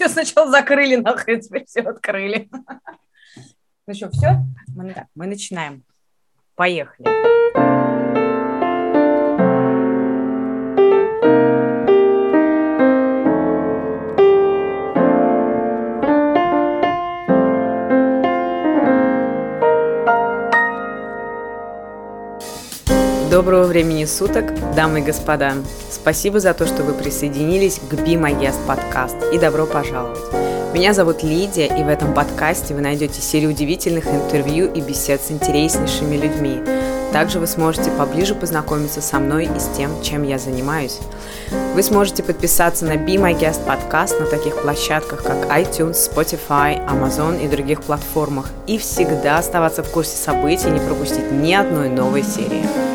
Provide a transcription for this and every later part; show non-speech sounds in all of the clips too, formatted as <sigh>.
все сначала закрыли нахрен, теперь все открыли. Ну что, все? Мы, так, мы начинаем. Поехали. Доброго времени суток, дамы и господа. Спасибо за то, что вы присоединились к Be My Guest подкаст и добро пожаловать. Меня зовут Лидия, и в этом подкасте вы найдете серию удивительных интервью и бесед с интереснейшими людьми. Также вы сможете поближе познакомиться со мной и с тем, чем я занимаюсь. Вы сможете подписаться на Be My Guest подкаст на таких площадках, как iTunes, Spotify, Amazon и других платформах, и всегда оставаться в курсе событий и не пропустить ни одной новой серии.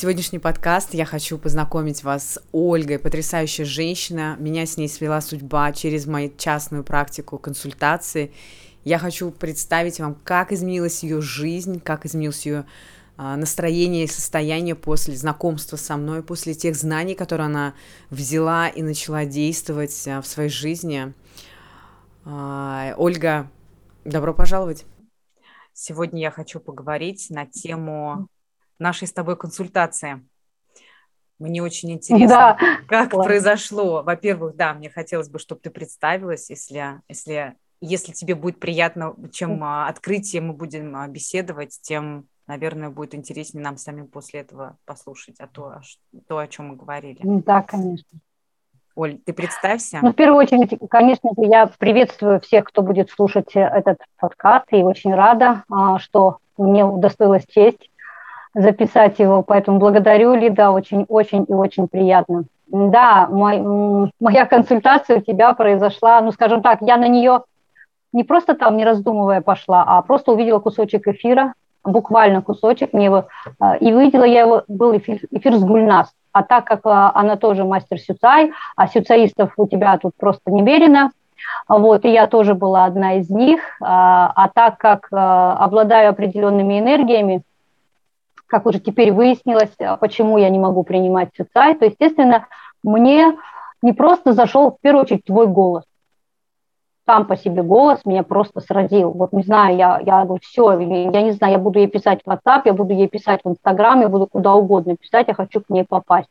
Сегодняшний подкаст я хочу познакомить вас с Ольгой, потрясающая женщина. Меня с ней свела судьба через мою частную практику консультации. Я хочу представить вам, как изменилась ее жизнь, как изменилось ее а, настроение и состояние после знакомства со мной, после тех знаний, которые она взяла и начала действовать а, в своей жизни. А, Ольга, добро пожаловать. Сегодня я хочу поговорить на тему нашей с тобой консультации. Мне очень интересно, да, как класс. произошло. Во-первых, да, мне хотелось бы, чтобы ты представилась, если, если, если тебе будет приятно, чем а, открытие мы будем а, беседовать, тем, наверное, будет интереснее нам самим после этого послушать а то, то, о чем мы говорили. Да, конечно. Оль, ты представься. Ну, в первую очередь, конечно, я приветствую всех, кто будет слушать э, этот подкаст, и очень рада, что мне удостоилась честь записать его, поэтому благодарю, Лида, очень-очень и очень приятно. Да, мой, моя консультация у тебя произошла, ну, скажем так, я на нее не просто там, не раздумывая, пошла, а просто увидела кусочек эфира, буквально кусочек мне его, а, и увидела я его, был эфир, эфир с Гульнас. А так как а, она тоже мастер сюцай, а сюцаистов у тебя тут просто немерено, вот, и я тоже была одна из них, а, а так как обладаю определенными энергиями, как уже теперь выяснилось, а, почему я не могу принимать суицид, то, естественно, мне не просто зашел, в первую очередь, твой голос. Сам по себе голос меня просто сразил. Вот не знаю, я, я ну, все, я не знаю, я буду ей писать в WhatsApp, я буду ей писать в Instagram, я буду куда угодно писать, я хочу к ней попасть.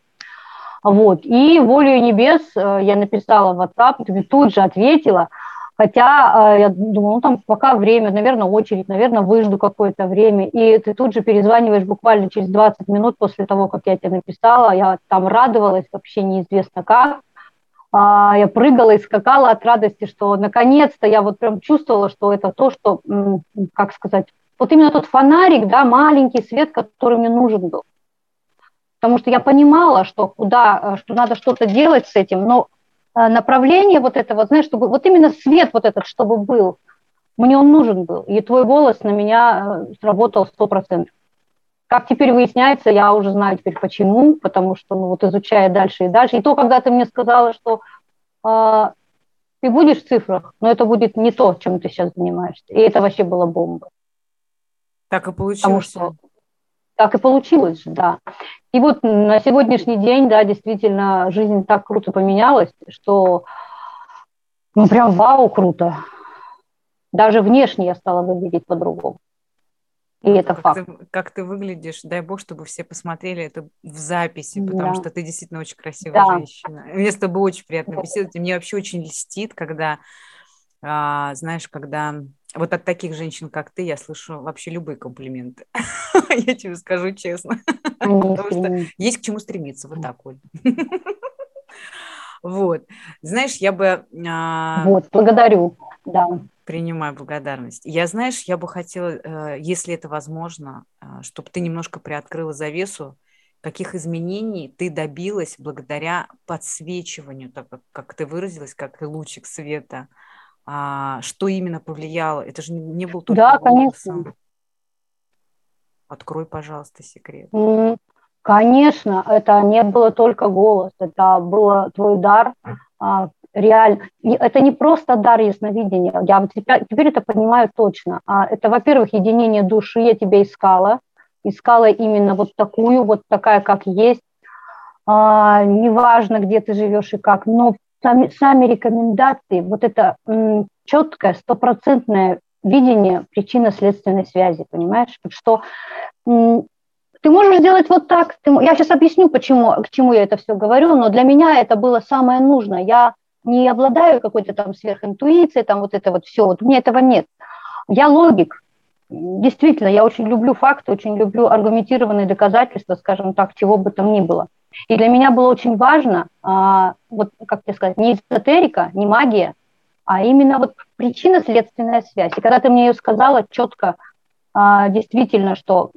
Вот. И волею небес э, я написала в WhatsApp, ты тут же ответила – Хотя э, я думаю, ну там пока время, наверное, очередь, наверное, выжду какое-то время. И ты тут же перезваниваешь буквально через 20 минут после того, как я тебе написала. Я там радовалась, вообще неизвестно как. А, я прыгала и скакала от радости, что наконец-то я вот прям чувствовала, что это то, что, как сказать, вот именно тот фонарик, да, маленький свет, который мне нужен был. Потому что я понимала, что куда, э, что надо что-то делать с этим, но направление вот это, вот, знаешь, чтобы вот именно свет вот этот, чтобы был, мне он нужен был. И твой голос на меня э, сработал сто процентов. Как теперь выясняется, я уже знаю теперь почему, потому что, ну, вот изучая дальше и дальше. И то, когда ты мне сказала, что э, ты будешь в цифрах, но это будет не то, чем ты сейчас занимаешься. И это вообще была бомба. Так и получилось. Потому что так и получилось да. И вот на сегодняшний день, да, действительно, жизнь так круто поменялась, что ну прям вау, круто. Даже внешне я стала выглядеть по-другому. И это как факт. Ты, как ты выглядишь, дай бог, чтобы все посмотрели это в записи, потому да. что ты действительно очень красивая да. женщина. Мне с тобой очень приятно беседовать. Мне вообще очень льстит, когда, а, знаешь, когда вот от таких женщин, как ты, я слышу вообще любые комплименты. <laughs> Я тебе скажу честно. <laughs> Потому что есть к чему стремиться. Вот так, Оль. <laughs> Вот. Знаешь, я бы... А, вот, благодарю, да. Принимаю благодарность. Я, знаешь, я бы хотела, э, если это возможно, э, чтобы ты немножко приоткрыла завесу, каких изменений ты добилась благодаря подсвечиванию, так как, как ты выразилась, как лучик света – а, что именно повлияло? Это же не был только Да, конечно. Открой, пожалуйста, секрет. Конечно, это не было только голос, это был твой дар, а, реально. Это не просто дар ясновидения, я вот теперь, теперь это понимаю точно. А, это, во-первых, единение души, я тебя искала, искала именно вот такую, вот такая, как есть. А, неважно, где ты живешь и как, но сами, сами рекомендации, вот это четкое, стопроцентное видение причинно-следственной связи, понимаешь? Что ты можешь сделать вот так. Ты, я сейчас объясню, почему, к чему я это все говорю, но для меня это было самое нужное. Я не обладаю какой-то там сверхинтуицией, там вот это вот все, вот меня этого нет. Я логик, действительно, я очень люблю факты, очень люблю аргументированные доказательства, скажем так, чего бы там ни было. И для меня было очень важно, а, вот как тебе сказать, не эзотерика, не магия, а именно вот причинно-следственная связь. И когда ты мне ее сказала четко, а, действительно, что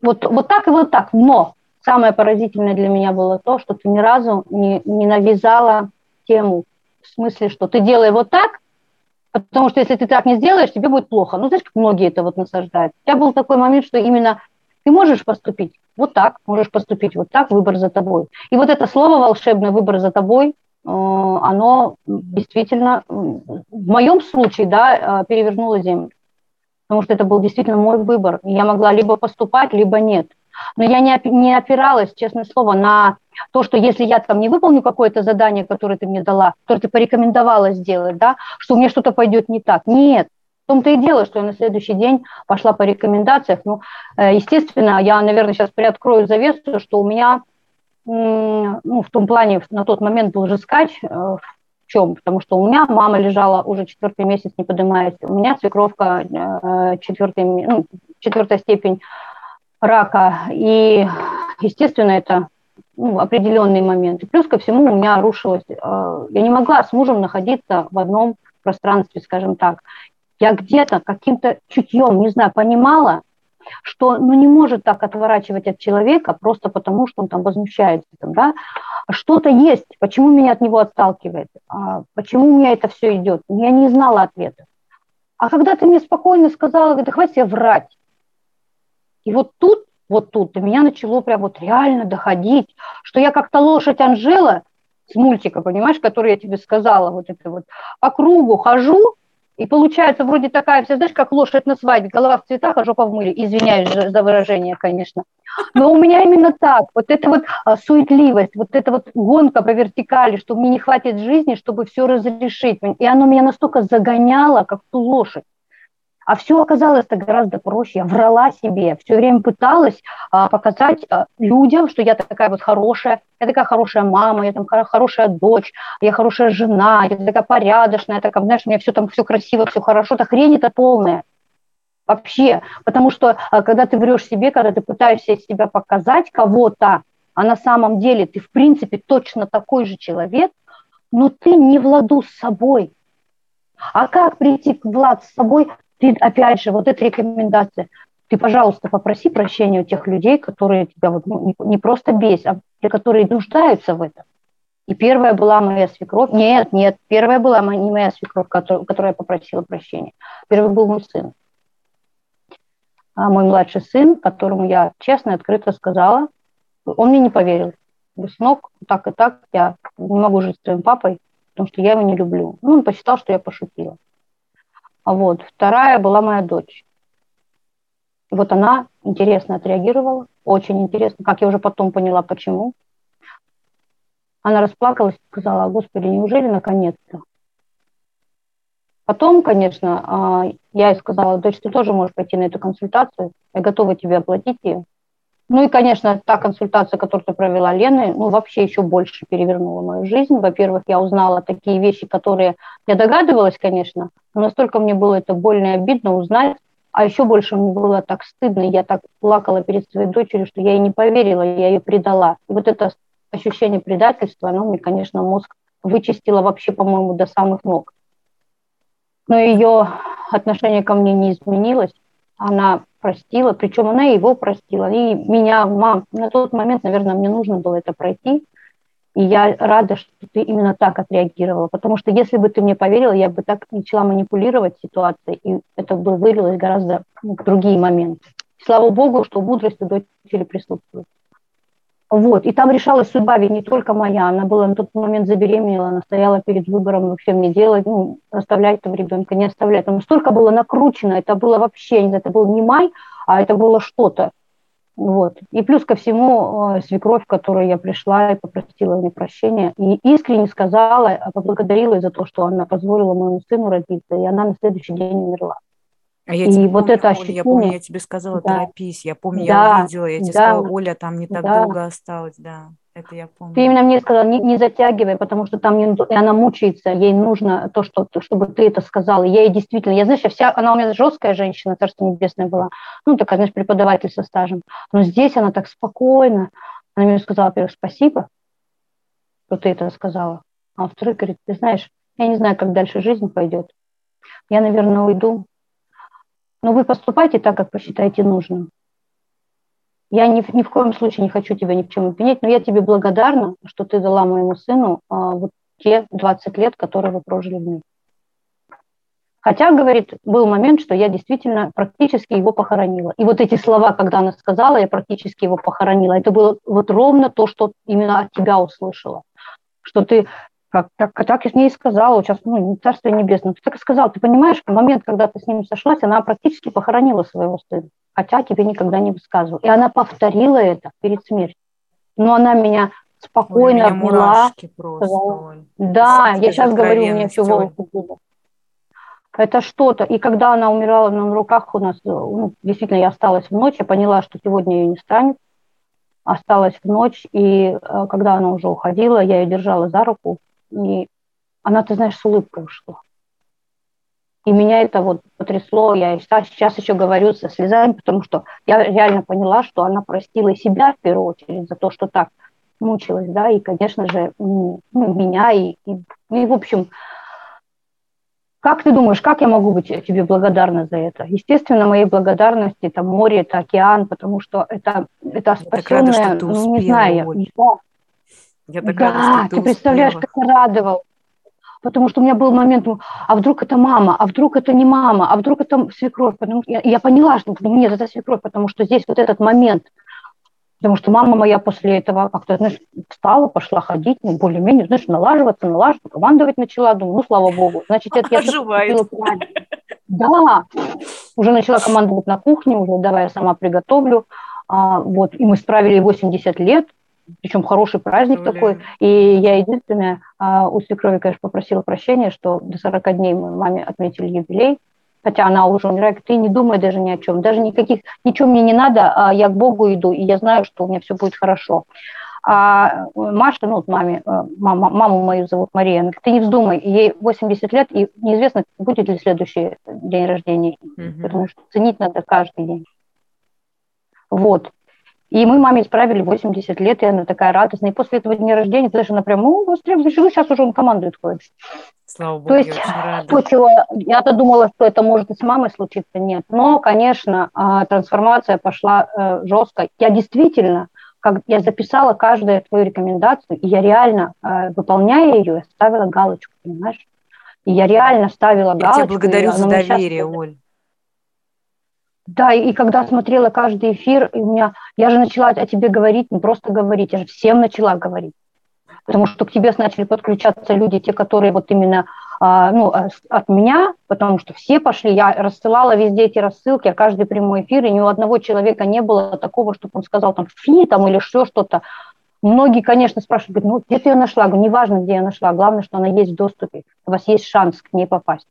вот, вот так и вот так, но самое поразительное для меня было то, что ты ни разу не, не навязала тему, в смысле, что ты делай вот так, потому что если ты так не сделаешь, тебе будет плохо. Ну, знаешь, как многие это вот насаждают. У тебя был такой момент, что именно ты можешь поступить вот так, можешь поступить вот так, выбор за тобой. И вот это слово волшебное «выбор за тобой», э, оно действительно в моем случае да, э, перевернуло землю. Потому что это был действительно мой выбор. Я могла либо поступать, либо нет. Но я не, не опиралась, честное слово, на то, что если я там не выполню какое-то задание, которое ты мне дала, которое ты порекомендовала сделать, да, что у меня что-то пойдет не так. Нет. Том-то и дело, что я на следующий день пошла по рекомендациях. Ну, э, естественно, я, наверное, сейчас приоткрою завесу, что у меня ну, в том плане на тот момент был же скач, э, в чем? Потому что у меня мама лежала уже четвертый месяц, не поднимаясь. У меня свекровка э, четвертый, ну, четвертая степень рака. И, естественно, это ну, определенные моменты. Плюс ко всему у меня рушилось, я не могла с мужем находиться в одном пространстве, скажем так. Я где-то каким-то чутьем, не знаю, понимала, что ну, не может так отворачивать от человека просто потому, что он там возмущается. Да? Что-то есть, почему меня от него отталкивает, а почему у меня это все идет. Я не знала ответа. А когда ты мне спокойно сказала, да хватит себе врать, и вот тут, вот тут до меня начало прям вот реально доходить, что я как-то лошадь Анжела с мультика, понимаешь, который я тебе сказала, вот это вот, по кругу хожу, и получается вроде такая вся, знаешь, как лошадь на свадьбе, голова в цветах, а жопа в мыле. Извиняюсь за выражение, конечно. Но у меня именно так. Вот это вот а, суетливость, вот эта вот гонка по вертикали, что мне не хватит жизни, чтобы все разрешить. И оно меня настолько загоняло, как ту лошадь. А все оказалось-то гораздо проще. Я врала себе, все время пыталась а, показать а, людям, что я такая вот хорошая, я такая хорошая мама, я там хорошая дочь, я хорошая жена, я такая порядочная, такая, знаешь, у меня все там все красиво, все хорошо. Это хрень это полная. Вообще. Потому что а, когда ты врешь себе, когда ты пытаешься себя показать кого-то, а на самом деле ты в принципе точно такой же человек, но ты не в ладу с собой. А как прийти в лад с собой, ты, опять же, вот эта рекомендация, ты, пожалуйста, попроси прощения у тех людей, которые тебя вот ну, не, просто бесят, а те, которые нуждаются в этом. И первая была моя свекровь. Нет, нет, первая была не моя свекровь, которая, которая попросила прощения. Первый был мой сын. А мой младший сын, которому я честно и открыто сказала, он мне не поверил. Сынок, так и так, я не могу жить с твоим папой, потому что я его не люблю. Ну, он посчитал, что я пошутила. А вот вторая была моя дочь. вот она интересно отреагировала, очень интересно, как я уже потом поняла, почему. Она расплакалась и сказала, господи, неужели наконец-то? Потом, конечно, а, я ей сказала, дочь, ты тоже можешь пойти на эту консультацию, я готова тебе оплатить ее. Ну и, конечно, та консультация, которую ты провела Леной, ну, вообще еще больше перевернула мою жизнь. Во-первых, я узнала такие вещи, которые я догадывалась, конечно, но настолько мне было это больно и обидно узнать, а еще больше мне было так стыдно, я так плакала перед своей дочерью, что я ей не поверила, я ее предала. И вот это ощущение предательства, оно мне, конечно, мозг вычистило вообще, по-моему, до самых ног. Но ее отношение ко мне не изменилось. Она простила, причем она его простила, и меня, мам, на тот момент, наверное, мне нужно было это пройти, и я рада, что ты именно так отреагировала, потому что если бы ты мне поверила, я бы так начала манипулировать ситуацией, и это бы вылилось гораздо ну, в другие моменты. Слава богу, что мудрость у дочери присутствует. Вот, и там решалась судьба, ведь не только моя, она была на тот момент забеременела, она стояла перед выбором вообще мне делать, ну, оставлять там ребенка, не оставлять. Там столько было накручено, это было вообще, это был не май, а это было что-то. Вот. И плюс ко всему э, свекровь, к я пришла и попросила мне прощения, и искренне сказала, а поблагодарила за то, что она позволила моему сыну родиться, и она на следующий день умерла. А я и тебе вот помню, это ощущение... я помню, я тебе сказала, да. торопись, я помню, да. я видела, я тебе да. сказала, Оля, там не так да. долго осталось, да. Это я помню. Ты именно мне сказала, не, не затягивай, потому что там не, и она мучается, ей нужно то, что, чтобы ты это сказала. Я ей действительно, я, знаешь, я вся, она у меня жесткая женщина, Царство Небесное была, ну, такая, знаешь, преподаватель со стажем. Но здесь она так спокойно, она мне сказала, во-первых, спасибо, что ты это сказала. А во-вторых, говорит, ты знаешь, я не знаю, как дальше жизнь пойдет. Я, наверное, уйду. Но вы поступайте так, как посчитаете нужным. Я ни, ни в коем случае не хочу тебя ни в чем обвинять, но я тебе благодарна, что ты дала моему сыну а, вот те 20 лет, которые вы прожили вместе. Хотя, говорит, был момент, что я действительно практически его похоронила. И вот эти слова, когда она сказала, я практически его похоронила, это было вот ровно то, что именно от тебя услышала. Что ты как, так, так я с ней сказала, сейчас, ну, царство небесное, ты так и сказал, ты понимаешь, в момент, когда ты с ним сошлась, она практически похоронила своего сына, хотя тебе никогда не высказывала. И она повторила это перед смертью. Но она меня спокойно Ой, обняла. Сказала, да, я сейчас говорю, у меня все волосы Это что-то. И когда она умирала на руках у нас, ну, действительно, я осталась в ночь, я поняла, что сегодня ее не станет. Осталась в ночь, и э, когда она уже уходила, я ее держала за руку, и она, ты знаешь, с улыбкой ушла. И меня это вот потрясло. Я сейчас еще говорю со слезами, потому что я реально поняла, что она простила себя в первую очередь за то, что так мучилась, да, и, конечно же, ну, меня, и, и, и, в общем, как ты думаешь, как я могу быть тебе благодарна за это? Естественно, моей благодарности это море, это океан, потому что это, это спасенное, я рада, что ты успела, ну, не знаю, я, я так да, рада, что ты, ты представляешь, как я радовал. Потому что у меня был момент, а вдруг это мама, а вдруг это не мама, а вдруг это свекровь. Потому я, я поняла, что нет, это свекровь, потому что здесь вот этот момент, потому что мама моя после этого как-то, знаешь, встала, пошла ходить, ну, более-менее, знаешь, налаживаться, налаживаться, командовать начала, думаю, ну, слава богу. Значит, это я Да, уже начала командовать на кухне, уже давай я сама приготовлю. А, вот, и мы справили 80 лет, причем хороший праздник Блин. такой. И я единственная а, у свекрови, конечно, попросила прощения, что до 40 дней мы маме отметили юбилей, хотя она уже умирает, ты не думай даже ни о чем, даже никаких, ничего мне не надо, а я к Богу иду, и я знаю, что у меня все будет хорошо. А Маша, ну, маме, э, мама, маму мою зовут Мария, она говорит, ты не вздумай, ей 80 лет, и неизвестно, будет ли следующий день рождения, mm-hmm. потому что ценить надо каждый день. Вот. И мы маме исправили 80 лет, и она такая радостная. И после этого дня рождения, ты знаешь, она прям, ну, быстрее, быстрее, сейчас уже он командует ходит. Слава Богу, То есть, я чего я-то думала, что это может и с мамой случиться, нет. Но, конечно, а, трансформация пошла э, жестко. Я действительно, как я записала каждую твою рекомендацию, и я реально, э, выполняя ее, ставила галочку, понимаешь? И я реально ставила галочку. Я тебя благодарю за доверие, сейчас... Оль. Да, и, когда смотрела каждый эфир, и у меня, я же начала о тебе говорить, не просто говорить, я же всем начала говорить. Потому что к тебе начали подключаться люди, те, которые вот именно а, ну, а, от меня, потому что все пошли, я рассылала везде эти рассылки, а каждый прямой эфир, и ни у одного человека не было такого, чтобы он сказал там фи там или еще что-то. Многие, конечно, спрашивают, ну, где ты ее нашла? Говорю, неважно, где я нашла, главное, что она есть в доступе, у вас есть шанс к ней попасть.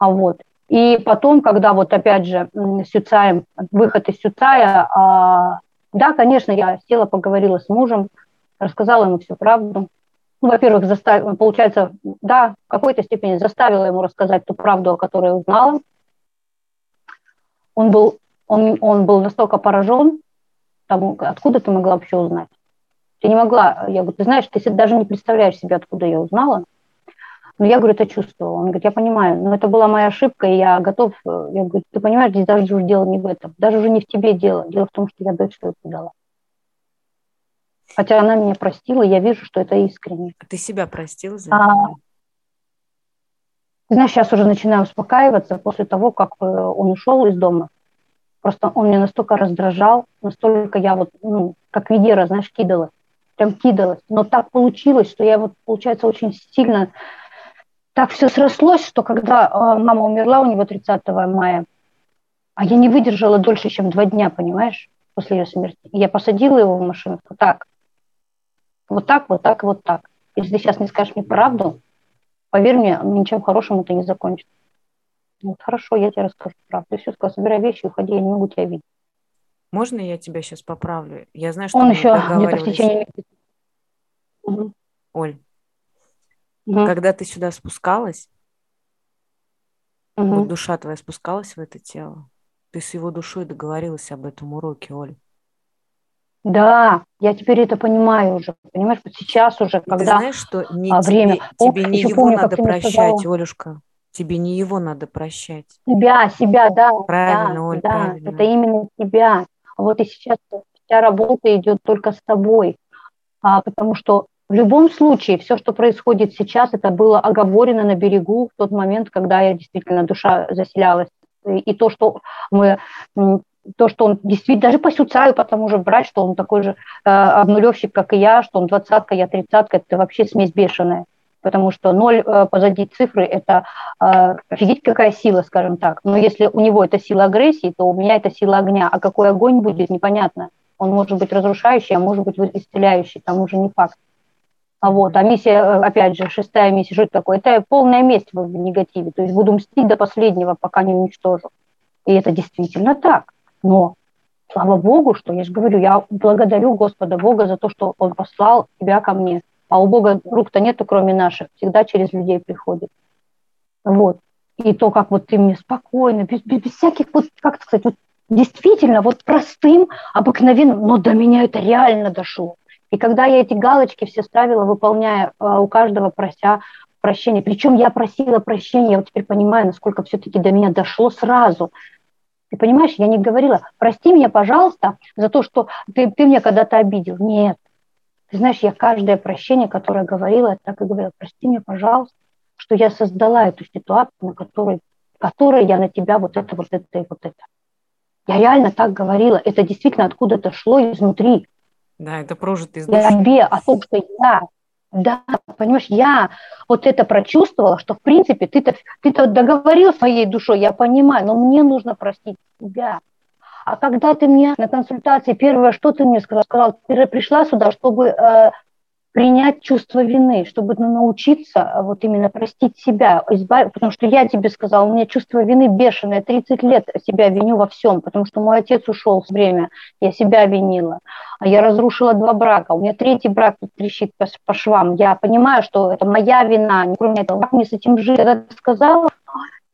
А вот. И потом, когда вот опять же Сюцаем, выход из Сюцая, а, да, конечно, я села, поговорила с мужем, рассказала ему всю правду. Ну, во-первых, заставила, получается, да, в какой-то степени заставила ему рассказать ту правду, о которой узнала. Он был, он, он был настолько поражен, тому, откуда ты могла вообще узнать? Ты не могла, я говорю, ты знаешь, ты даже не представляешь себе, откуда я узнала. Но я, говорю, это чувствовала. Он говорит, я понимаю, но это была моя ошибка, и я готов. Э, я говорю, ты понимаешь, здесь даже уже дело не в этом. Даже уже не в тебе дело. Дело в том, что я дочь свою предала. Хотя она меня простила, я вижу, что это искренне. А ты себя простила за а, знаешь, сейчас уже начинаю успокаиваться после того, как э, он ушел из дома. Просто он меня настолько раздражал, настолько я вот, ну, как Ведера, знаешь, кидалась. Прям кидалась. Но так получилось, что я вот, получается, очень сильно так все срослось, что когда э, мама умерла у него 30 мая, А я не выдержала дольше, чем два дня, понимаешь, после ее смерти. Я посадила его в машину. Вот так. Вот так, вот так, вот так. Если ты сейчас не скажешь мне правду, поверь мне, ничем хорошим это не закончится. Вот хорошо, я тебе расскажу правду. Ты все сказал, собирай вещи, уходи, я не могу тебя видеть. Можно я тебя сейчас поправлю? Я знаю, что Он еще где-то в течение месяца. Мгм. Оль, Мгм. когда ты сюда спускалась, Мгм. вот душа твоя спускалась в это тело, ты с его душой договорилась об этом уроке, Оль. Да, я теперь это понимаю уже. Понимаешь, вот сейчас уже, И ты когда знаешь, что не а, время. тебе, О, тебе не его помню, надо прощать, сказала. Олюшка. Тебе не его надо прощать. себя, себя, да, Правильно, да, Оль, да, правильно. это именно себя. Вот и сейчас вся работа идет только с тобой, а, потому что в любом случае все, что происходит сейчас, это было оговорено на берегу в тот момент, когда я действительно душа заселялась. И, то, что мы то, что он действительно, даже по Сюцаю потому же брать, что он такой же э, обнулевщик, как и я, что он двадцатка, я тридцатка, это вообще смесь бешеная. Потому что ноль э, позади цифры – это э, офигеть какая сила, скажем так. Но если у него это сила агрессии, то у меня это сила огня. А какой огонь будет, непонятно. Он может быть разрушающий, а может быть исцеляющий, там уже не факт. Вот, а миссия, э, опять же, шестая миссия, что это такое? Это полная месть в негативе. То есть буду мстить до последнего, пока не уничтожу. И это действительно так. Но слава Богу, что я же говорю, я благодарю Господа Бога за то, что Он послал тебя ко мне. А у Бога рук-то нету, кроме наших. Всегда через людей приходит. Вот. И то, как вот ты мне спокойно, без, без, без всяких, вот, как сказать, вот действительно, вот простым, обыкновенным, но до меня это реально дошло. И когда я эти галочки все ставила, выполняя э, у каждого прося прощения, причем я просила прощения, я вот теперь понимаю, насколько все-таки до меня дошло сразу. Ты понимаешь, я не говорила, прости меня, пожалуйста, за то, что ты, ты меня когда-то обидел. Нет. Ты знаешь, я каждое прощение, которое говорила, так и говорила, прости меня, пожалуйста, что я создала эту ситуацию, на которой, которой я на тебя вот это, вот это и вот это. Я реально так говорила, это действительно откуда-то шло изнутри. Да, это прожито из души. тебе о том, что я, да, понимаешь, я вот это прочувствовала, что в принципе ты-то ты договорил своей душой, я понимаю, но мне нужно простить себя. А когда ты мне на консультации, первое, что ты мне сказал, сказал, ты пришла сюда, чтобы э, принять чувство вины, чтобы научиться вот именно простить себя, избавить, потому что я тебе сказала, у меня чувство вины бешеное, 30 лет себя виню во всем, потому что мой отец ушел в время, я себя винила, а я разрушила два брака, у меня третий брак тут трещит по, по швам, я понимаю, что это моя вина, кроме этого, как мне с этим жить, когда ты сказала,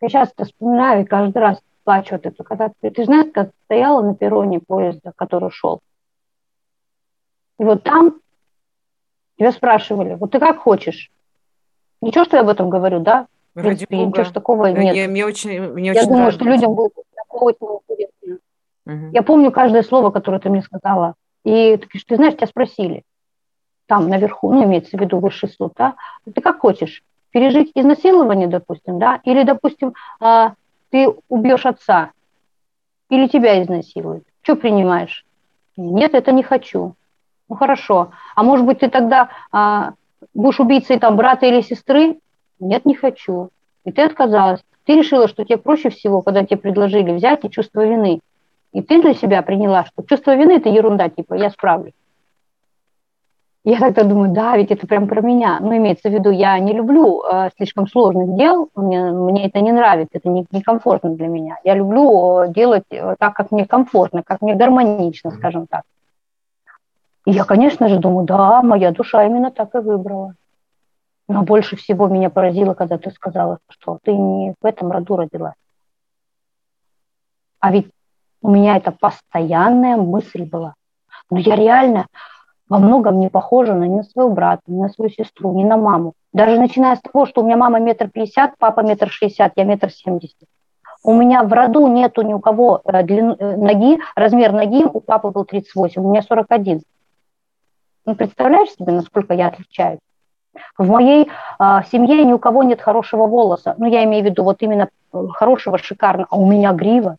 я сейчас это вспоминаю и каждый раз плачу от когда ты, ты знаешь, как стояла на перроне поезда, который шел, и вот там Тебя спрашивали, вот ты как хочешь? Ничего, что я об этом говорю, да? В Ради принципе, Бога. ничего такого нет. Я, мне очень, мне я очень думаю, нравится. что людям будет очень интересно. Мгм. Я помню каждое слово, которое ты мне сказала. И ты, ты знаешь, тебя спросили, там наверху, ну, имеется в виду высший суд, да, ты как хочешь, пережить изнасилование, допустим, да, или, допустим, а, ты убьешь отца, или тебя изнасилуют. Что принимаешь? Нет, это не хочу. Ну хорошо. А может быть, ты тогда а, будешь убийцей там брата или сестры? Нет, не хочу. И ты отказалась. Ты решила, что тебе проще всего, когда тебе предложили взять и чувство вины. И ты для себя приняла, что чувство вины это ерунда, типа я справлюсь. Я тогда думаю, да, ведь это прям про меня. Ну, имеется в виду, я не люблю э, слишком сложных дел, мне, мне это не нравится, это не- некомфортно для меня. Я люблю э, делать э, так, как мне комфортно, как мне гармонично, скажем так. И я, конечно же, думаю, да, моя душа именно так и выбрала. Но больше всего меня поразило, когда ты сказала, что ты не в этом роду родилась. А ведь у меня это постоянная мысль была. Но я реально во многом не похожа на на своего брата, ни на свою сестру, ни на маму. Даже начиная с того, что у меня мама метр пятьдесят, папа метр шестьдесят, я метр семьдесят. У меня в роду нету ни у кого э, длин, э, ноги, размер ноги у папы был 38, у меня 41. Ну, представляешь себе, насколько я отличаюсь? В моей а, семье ни у кого нет хорошего волоса. Ну, я имею в виду вот именно э, хорошего, шикарного. А у меня грива.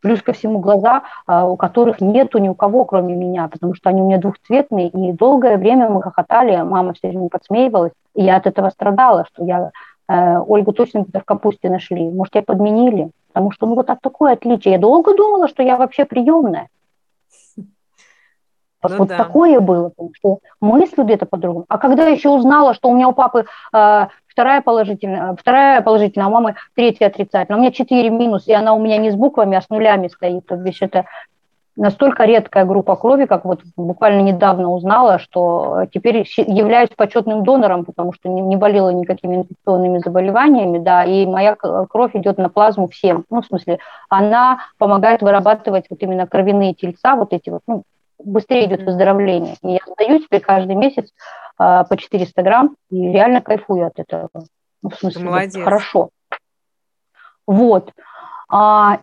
Плюс ко всему глаза, а, у которых нету ни у кого, кроме меня, потому что они у меня двухцветные. И долгое время мы хохотали, мама все время подсмеивалась. И я от этого страдала, что я э, Ольгу точно в капусте нашли. Может, тебя подменили? потому что ну вот так такое отличие. Я долго думала, что я вообще приемная. Вот, ну, вот да. такое было, что мысли где-то по-другому. А когда еще узнала, что у меня у папы э, вторая положительная, вторая положительная, а у мамы третья отрицательная, у меня четыре минус, и она у меня не с буквами, а с нулями стоит. То есть это настолько редкая группа крови, как вот буквально недавно узнала, что теперь являюсь почетным донором, потому что не, не болела никакими инфекционными заболеваниями, да, и моя кровь идет на плазму всем. Ну, в смысле, она помогает вырабатывать вот именно кровяные тельца, вот эти вот, ну, быстрее идет выздоровление. И я сдаю теперь каждый месяц а, по 400 грамм и реально кайфую от этого. Ну, в смысле, Молодец. хорошо. Вот. А,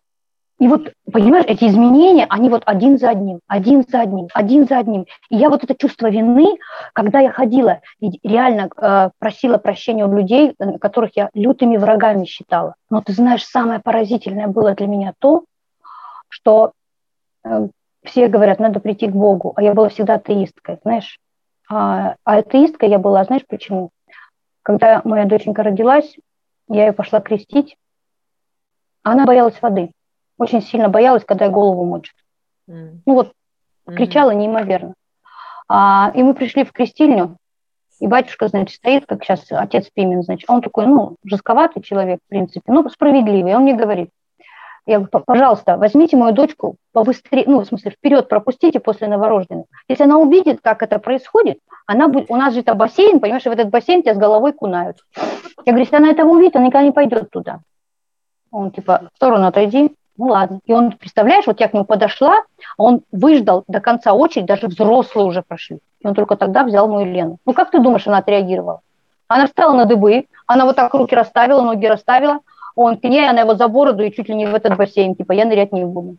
и вот, понимаешь, эти изменения, они вот один за одним, один за одним, один за одним. И я вот это чувство вины, когда я ходила и реально э, просила прощения у людей, э, которых я лютыми врагами считала. Но ты знаешь, самое поразительное было для меня то, что э, все говорят, надо прийти к Богу, а я была всегда атеисткой, знаешь. А, а атеисткой я была, знаешь почему? Когда моя доченька родилась, я ее пошла крестить, она боялась воды очень сильно боялась, когда я голову мочит. Mm. Ну вот, mm. кричала неимоверно. А, и мы пришли в крестильню, и батюшка, значит, стоит, как сейчас отец Пимен, значит, он такой, ну, жестковатый человек, в принципе, но справедливый. И он мне говорит, я говорю, пожалуйста, возьмите мою дочку побыстрее, ну, в смысле, вперед пропустите после новорожденных. Если она увидит, как это происходит, она будет, у нас же это бассейн, понимаешь, в этот бассейн тебя с головой кунают. Я говорю, если она этого увидит, она никогда не пойдет туда. Он типа, в сторону отойди. Ну ладно. И он, представляешь, вот я к нему подошла, он выждал до конца очередь, даже взрослые уже прошли. И он только тогда взял мою Лену. Ну как ты думаешь, она отреагировала? Она встала на дыбы, она вот так руки расставила, ноги расставила, он к ней, она его за бороду и чуть ли не в этот бассейн, типа я нырять не буду.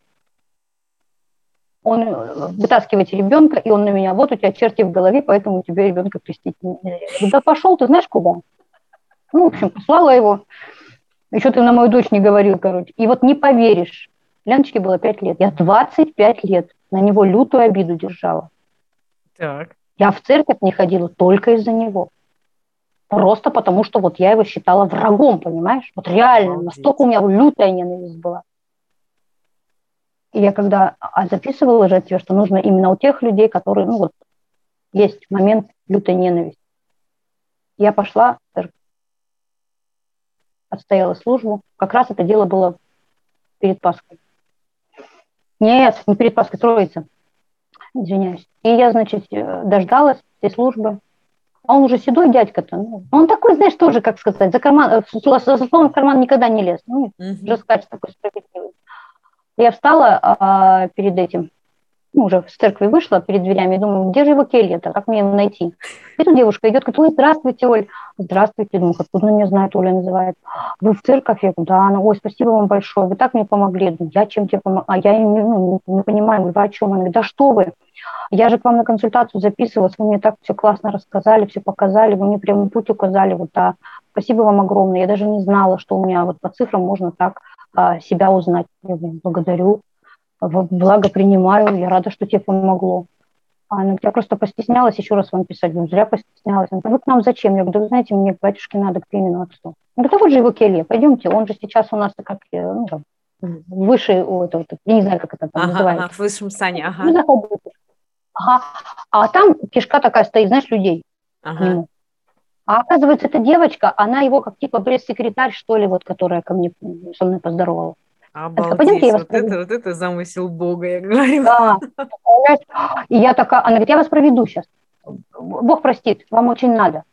Он э, вытаскивает ребенка, и он на меня, вот у тебя черти в голове, поэтому тебе ребенка крестить нельзя. Да пошел, ты знаешь куда? Ну, в общем, послала его. Еще ты на мою дочь не говорил, короче. И вот не поверишь, Леночке было 5 лет. Я 25 лет на него лютую обиду держала. Так. Я в церковь не ходила только из-за него. Просто потому, что вот я его считала врагом, понимаешь? Вот реально, настолько у меня лютая ненависть была. И я когда а, записывала же ответ, что нужно именно у тех людей, которые, ну вот, есть момент лютой ненависти. Я пошла отстояла службу. Как раз это дело было перед Пасхой. Нет, не перед Пасхой, Троица. Извиняюсь. И я, значит, э, дождалась этой службы. А он уже седой дядька-то. Ну, он такой, знаешь, тоже, как сказать, за карман, э, за словом в карман никогда не лез. Ну, угу. уже скачет такой справедливый. Я встала а, перед этим, ну, уже в церкви вышла перед дверями, думаю, где же его келья-то, как мне его найти? И тут девушка идет, говорит, ой, здравствуйте, Оль. Здравствуйте, думаю, откуда она меня знает, Оля называет. Вы в церковь? Я говорю, да, она, ой, спасибо вам большое, вы так мне помогли. Думаю, я чем тебе помогу? А я не, ну, не понимаю, говорю, о чем? Она говорит, да что вы, я же к вам на консультацию записывалась, вы мне так все классно рассказали, все показали, вы мне прямой путь указали, вот, да, спасибо вам огромное. Я даже не знала, что у меня вот по цифрам можно так а, себя узнать. Я говорю, благодарю благо принимаю, я рада, что тебе помогло. А она я просто постеснялась еще раз вам писать. Говорю, зря постеснялась. Она говорит, вы к нам зачем? Я говорю, да вы знаете, мне батюшке надо к Пимену отцу. Он говорит, а вот же его келья, пойдемте, он же сейчас у нас как, э, ну, там, выше, вот, вот, я не знаю, как это там ага, называется. Ага, в высшем сане, ага. Ну, ага. А там кишка такая стоит, знаешь, людей ага. А оказывается, эта девочка, она его как типа пресс-секретарь, что ли, вот, которая ко мне со мной поздоровалась. Обалдеть, я вот, это, вот это замысел Бога, я говорю. Да. И я такая, она говорит, я вас проведу сейчас. Бог простит, вам очень надо.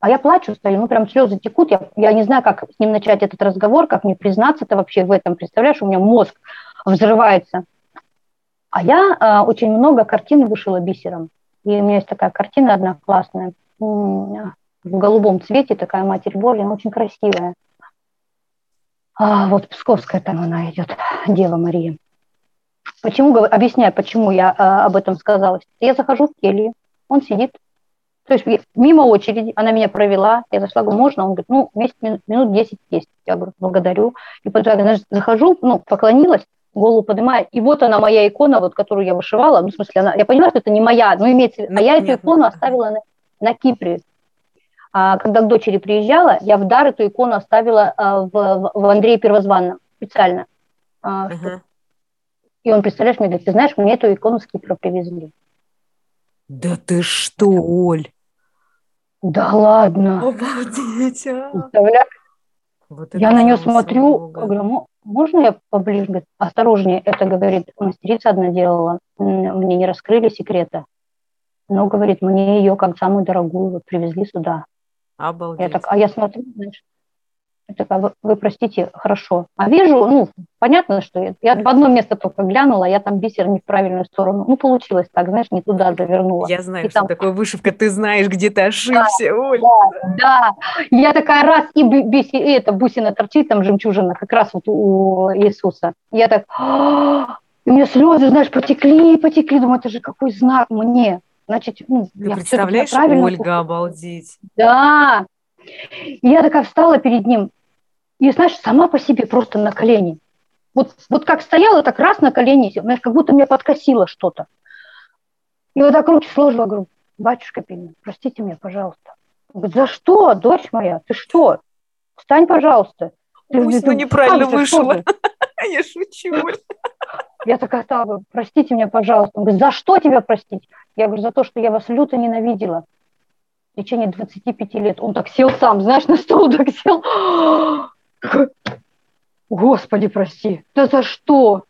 А я плачу, стою, ну прям слезы текут, я, я не знаю, как с ним начать этот разговор, как мне признаться-то вообще в этом, представляешь, у меня мозг взрывается. А я э, очень много картин вышила бисером. И у меня есть такая картина одна классная, в голубом цвете, такая Матерь Божья, она очень красивая. А, вот Псковская там она идет, Дева Мария. Почему, объясняю, почему я а, об этом сказала. Я захожу в келью, он сидит, то есть мимо очереди, она меня провела, я зашла, говорю, можно? Он говорит, ну, месяц, минут, минут 10 есть. Я говорю, благодарю. И потом захожу, ну, поклонилась, голову поднимаю, и вот она моя икона, вот, которую я вышивала, ну, в смысле, она, я понимаю, что это не моя, но имеется, а я эту икону оставила на, на Кипре, а, когда к дочери приезжала, я в дар эту икону оставила а, в, в Андрее Первозванном. специально. А, uh-huh. И он, представляешь, мне говорит, ты знаешь, мне эту икону с Кипра привезли. Да ты что, Оль? Да ладно. Обалдеть, а. Представляешь? Вот я на нее смотрю, говорю, можно я поближе? Говорит, осторожнее, это, говорит, мастерица одна делала, мне не раскрыли секрета, но, говорит, мне ее как самую дорогую вот привезли сюда. Обалдеть. Я так, а я смотрю, знаешь, я такая, вы, вы простите, хорошо. А вижу, ну, понятно, что я, я в одно место только глянула, я там бисер не в правильную сторону. Ну, получилось так, знаешь, не туда завернула. Я знаю, и что там... такое вышивка, ты знаешь, где ты ошибся, да, Оль. Да, да, я такая раз, и, биси, и эта бусина торчит, там жемчужина, как раз вот у Иисуса. Я так, и у меня слезы, знаешь, потекли, потекли, думаю, это же какой знак мне. Значит, ну, ты я представляешь, правильно Ольга, обалдеть. Да, и я такая встала перед ним, и, знаешь, сама по себе просто на колени. Вот, вот как стояла, так раз на колени, знаешь, как будто меня подкосило что-то. И вот так руки сложила, говорю, батюшка Пильный, простите меня, пожалуйста. Говорит, за что, дочь моя, ты что? Встань, пожалуйста. Пусть, ну, неправильно вышла. <laughs> Я шучу. Я такая стала, простите меня, пожалуйста. Он говорит, за что тебя простить? Я говорю, за то, что я вас люто ненавидела в течение 25 лет. Он так сел сам, знаешь, на стол так сел. Господи, прости, да за что?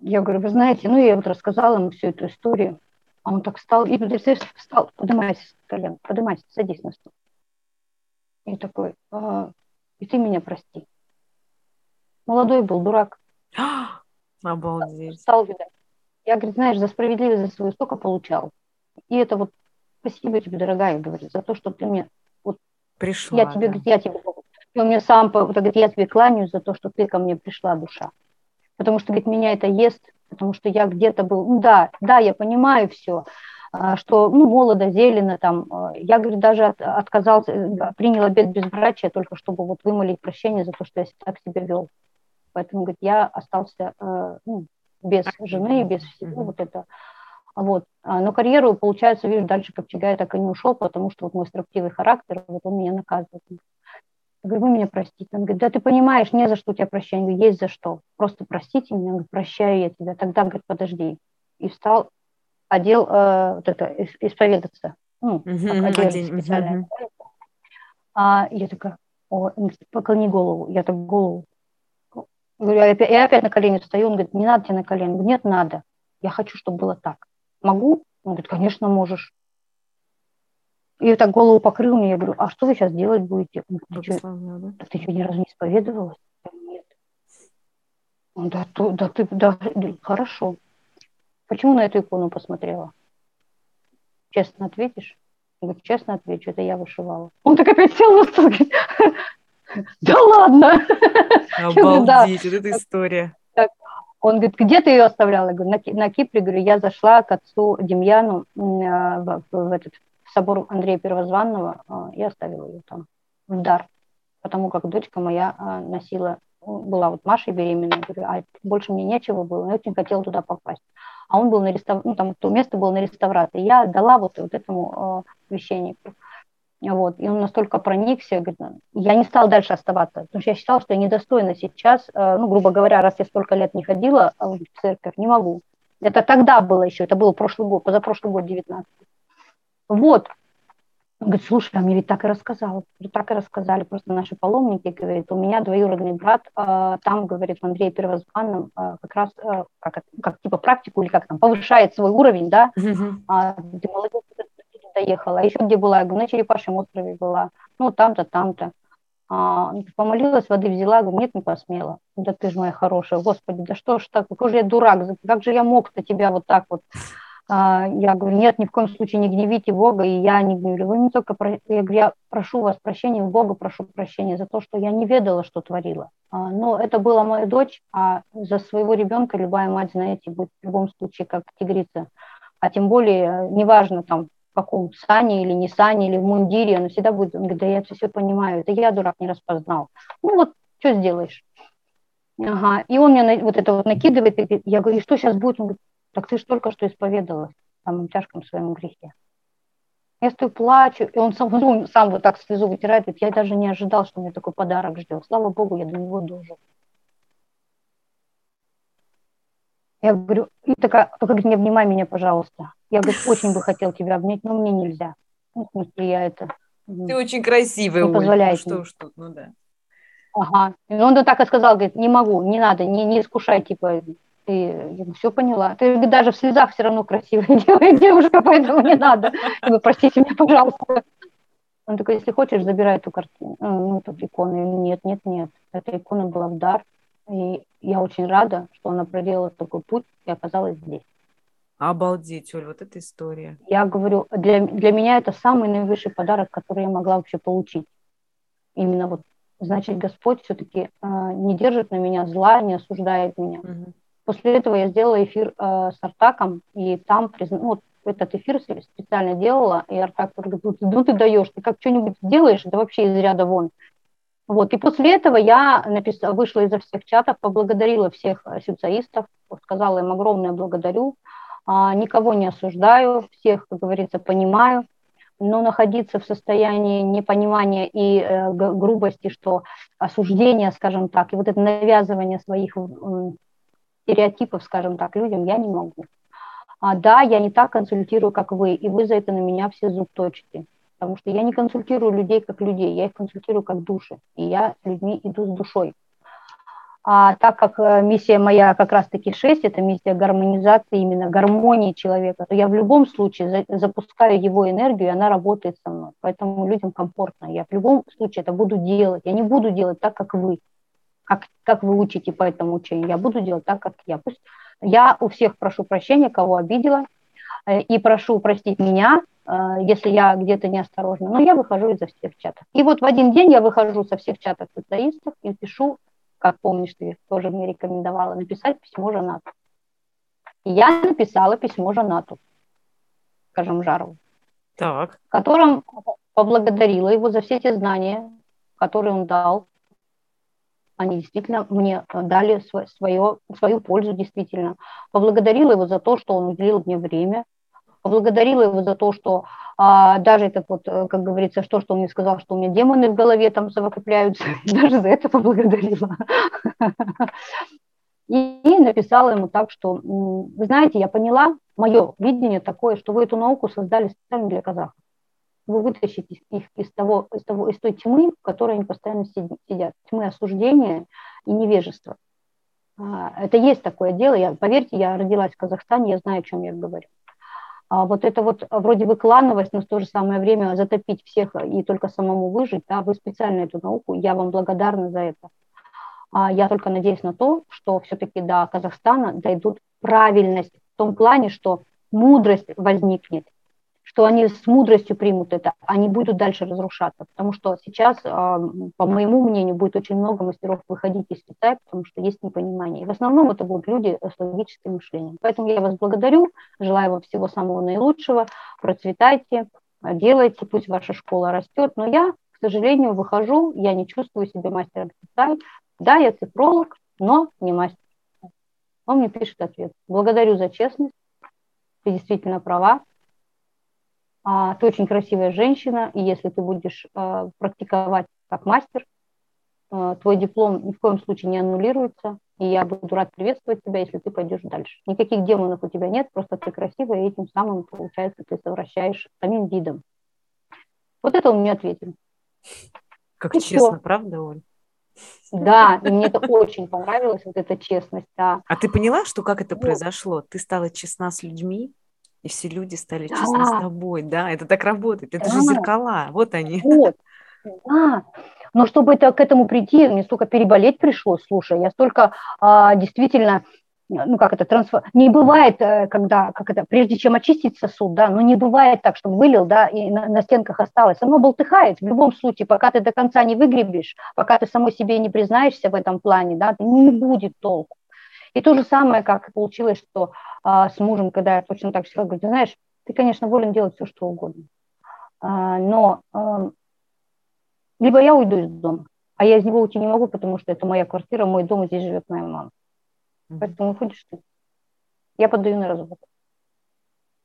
Я говорю, вы знаете, ну я вот рассказала ему всю эту историю. А он так встал и встал, поднимайся с колен, поднимайся, садись на стол. И такой, а, и ты меня прости. Молодой был, дурак. <gasps> Обалдеть. Стал, видать. Я, говорю, знаешь, за справедливость за свою столько получал. И это вот спасибо тебе, дорогая, говорит, за то, что ты мне вот пришла. Я тебе, да. я тебе, и он мне сам говорит, я тебе кланяюсь за то, что ты ко мне пришла, душа. Потому что, говорит, меня это ест, потому что я где-то был, ну да, да, я понимаю все, а, что, ну, молодо, зелено, там, а, я, говорит, даже от, отказался, принял обед безбрачия, только чтобы вот вымолить прощение за то, что я так себя вел. Поэтому, говорит, я остался э, ну, без жены, без всего вот это. Вот. А, но карьеру, получается, видишь, дальше Копчега я так и не ушел, потому что вот мой строптивый характер, вот он меня наказывает. Я говорю, вы меня простите. Он говорит, да ты понимаешь, не за что у тебя прощение. Я говорю, есть за что. Просто простите меня. Я говорю, прощаю я тебя. Тогда, говорит, подожди. И встал, одел э, вот это, исповедаться. Ну, специально. Uh-huh. А я такая, о, поклони голову. Я так голову. Говорю, я опять, я опять на колени встаю. Он говорит, не надо тебе на колени. Говорю, нет, надо. Я хочу, чтобы было так. Могу? Он говорит, конечно, можешь. И так голову покрыл мне, я говорю, а что вы сейчас делать будете? Он говорит, ты, что, да? ты что, ни разу не исповедовалась? Нет. Он, да, то, да, ты, да, хорошо. Почему на эту икону посмотрела? Честно ответишь? Я говорю, честно отвечу, это я вышивала. Он так опять сел на стол, говорит, <laughs> да ладно. <laughs> Обалдеть, вот эта история. Он говорит, где ты ее оставляла? Я говорю, на, Кипре, говорю, я зашла к отцу Демьяну э, в, в этот в собор Андрея Первозванного э, и оставила ее там в дар, потому как дочка моя э, носила, была вот Машей беременной, говорю, а больше мне нечего было, я очень хотела туда попасть. А он был на реставрации, ну там то место было на реставрации. Я дала вот, вот этому э, священнику. Вот. И он настолько проникся, говорит, я не стал дальше оставаться, потому что я считала, что я недостойна сейчас, э, ну, грубо говоря, раз я столько лет не ходила в церковь, не могу. Это тогда было еще, это был прошлый год, позапрошлый год, 19 Вот. Он говорит, слушай, а мне ведь так и рассказал. Так и рассказали просто наши паломники, говорит, у меня двоюродный брат, э, там, говорит, в Андрее Первозванном, э, как раз, как, как типа практику или как там, повышает свой уровень, да, mm-hmm. а, ты молодец, доехала. Еще где была? Я говорю, на Черепашьем острове была. Ну, там-то, там-то. А, помолилась, воды взяла, говорю, нет, не посмела. Да ты же моя хорошая, господи, да что ж так, какой же я дурак, как же я мог-то тебя вот так вот. А, я говорю, нет, ни в коем случае не гневите Бога, и я не гневлю. Вы не только, про... я говорю, я прошу вас прощения, у Бога прошу прощения за то, что я не ведала, что творила. А, но это была моя дочь, а за своего ребенка любая мать, знаете, будет в любом случае как тигрица. А тем более, неважно там, каком сане или не сане, или в мундире, он всегда будет, он говорит, да я все понимаю, это я, дурак, не распознал. Ну вот, что сделаешь? Ага. И он мне вот это вот накидывает, я говорю, и что сейчас будет? Он говорит, так ты же только что исповедовалась в самом тяжком своем грехе. Я стою, плачу, и он сам, <laughs> ну, сам вот так слезу вытирает, говорит, я даже не ожидал, что мне такой подарок ждет. Слава Богу, я до него дожил. Я говорю, и такая, только не обнимай меня, пожалуйста. Я, говорю, очень бы хотел тебя обнять, но мне нельзя. Ну, в смысле, я это... Ты очень красивая, не позволяет ну, что, что, ну да. Ага. И он так и сказал, говорит, не могу, не надо, не, не искушай, типа, ты, я все поняла. Ты даже в слезах все равно красивая <laughs> девушка, поэтому не надо. Вы простите меня, пожалуйста. Он такой, если хочешь, забирай эту картину, э, ну, эту икону. Нет, нет, нет. Эта икона была в дар. И я очень рада, что она проделала такой путь и оказалась здесь. Обалдеть, Оль, вот эта история. Я говорю, для, для меня это самый наивысший подарок, который я могла вообще получить. Именно вот, значит, Господь все-таки э, не держит на меня зла, не осуждает меня. Угу. После этого я сделала эфир э, с Артаком, и там, ну, вот этот эфир специально делала, и Артак говорит, ну ты, ну даешь, ты как что-нибудь сделаешь, это вообще из ряда вон. Вот, и после этого я написала, вышла изо всех чатов, поблагодарила всех э, сюцаистов, сказала им огромное благодарю, а, никого не осуждаю, всех, как говорится, понимаю, но находиться в состоянии непонимания и э, грубости, что осуждение, скажем так, и вот это навязывание своих стереотипов, скажем так, людям я не могу. А, да, я не так консультирую, как вы, и вы за это на меня все зуб точите потому что я не консультирую людей как людей, я их консультирую как души, и я с людьми иду с душой. А так как э, миссия моя как раз-таки 6, это миссия гармонизации, именно гармонии человека, то я в любом случае запускаю его энергию, и она работает со мной. Поэтому людям комфортно. Я в любом случае это буду делать. Я не буду делать так, как вы, как, как вы учите по этому учению. Я буду делать так, как я. Пусть я у всех прошу прощения, кого обидела, э, и прошу простить меня, Э, если я где-то неосторожна, но я выхожу изо всех чатов. И вот в один день я выхожу со всех чатов социалистов и пишу, как помнишь, ты тоже мне рекомендовала написать письмо Жанату. И я написала письмо Жанату, скажем, Жарову, так. в котором поблагодарила его за все те знания, которые он дал. Они действительно мне дали свое, свою пользу, действительно. Поблагодарила его за то, что он уделил мне время, поблагодарила его за то, что а, даже этот вот, э, как говорится, что, что он мне сказал, что у меня демоны в голове там совокупляются, <laughs> даже за это поблагодарила. <laughs> И, и написала ему так, что, вы знаете, я поняла, мое видение такое, что вы эту науку создали специально для казахов. Вы вытащите их из, того, из, того, из той тьмы, в которой они постоянно сидят, тьмы осуждения и невежества. А, это есть такое дело. Я, поверьте, я родилась в Казахстане, я знаю, о чем я говорю. А вот это вот вроде бы клановость, но в то же самое время затопить всех и только самому выжить, да, вы специально эту науку, я вам благодарна за это. А я только надеюсь на то, что все-таки до Казахстана дойдут правильность в том плане, что мудрость возникнет, что они с мудростью примут это, они будут дальше разрушаться. Потому что сейчас, а, по моему мнению, будет очень много мастеров выходить из Китая, потому что есть непонимание. И в основном это будут люди с логическим мышлением. Поэтому я вас благодарю, желаю вам всего самого наилучшего, процветайте, делайте, пусть ваша школа растет. Но я, к сожалению, выхожу, я не чувствую себя мастером Китая. Да, я цифролог, но не мастер. Он мне пишет ответ. Благодарю за честность, ты действительно права, а, ты очень красивая женщина, и если ты будешь а, практиковать как мастер, а, твой диплом ни в коем случае не аннулируется, и я буду рад приветствовать тебя, если ты пойдешь дальше. Никаких демонов у тебя нет, просто ты красивая, и этим самым, получается, ты совращаешь самим видом. Вот это он мне ответил. Как и честно, все. правда, Оль? Да, и мне это очень понравилось, вот эта честность. Да. А ты поняла, что как это произошло? Ты стала честна с людьми, и все люди стали честны да. с тобой, да, это так работает, это да. же зеркала, вот они. Вот, да, но чтобы это, к этому прийти, мне столько переболеть пришлось, слушай, я столько а, действительно, ну как это, трансфер... не бывает, э, когда, как это, прежде чем очистить сосуд, да, ну не бывает так, что вылил, да, и на, на стенках осталось, оно болтыхает в любом случае, пока ты до конца не выгребешь, пока ты самой себе не признаешься в этом плане, да, не будет толку. И то же самое, как получилось, что а, с мужем, когда я точно так сказала, говорю, знаешь, ты, конечно, волен делать все, что угодно, а, но а, либо я уйду из дома, а я из него уйти не могу, потому что это моя квартира, мой дом, и здесь живет моя мама. Mm-hmm. Поэтому уходишь ты. Я подаю на развод.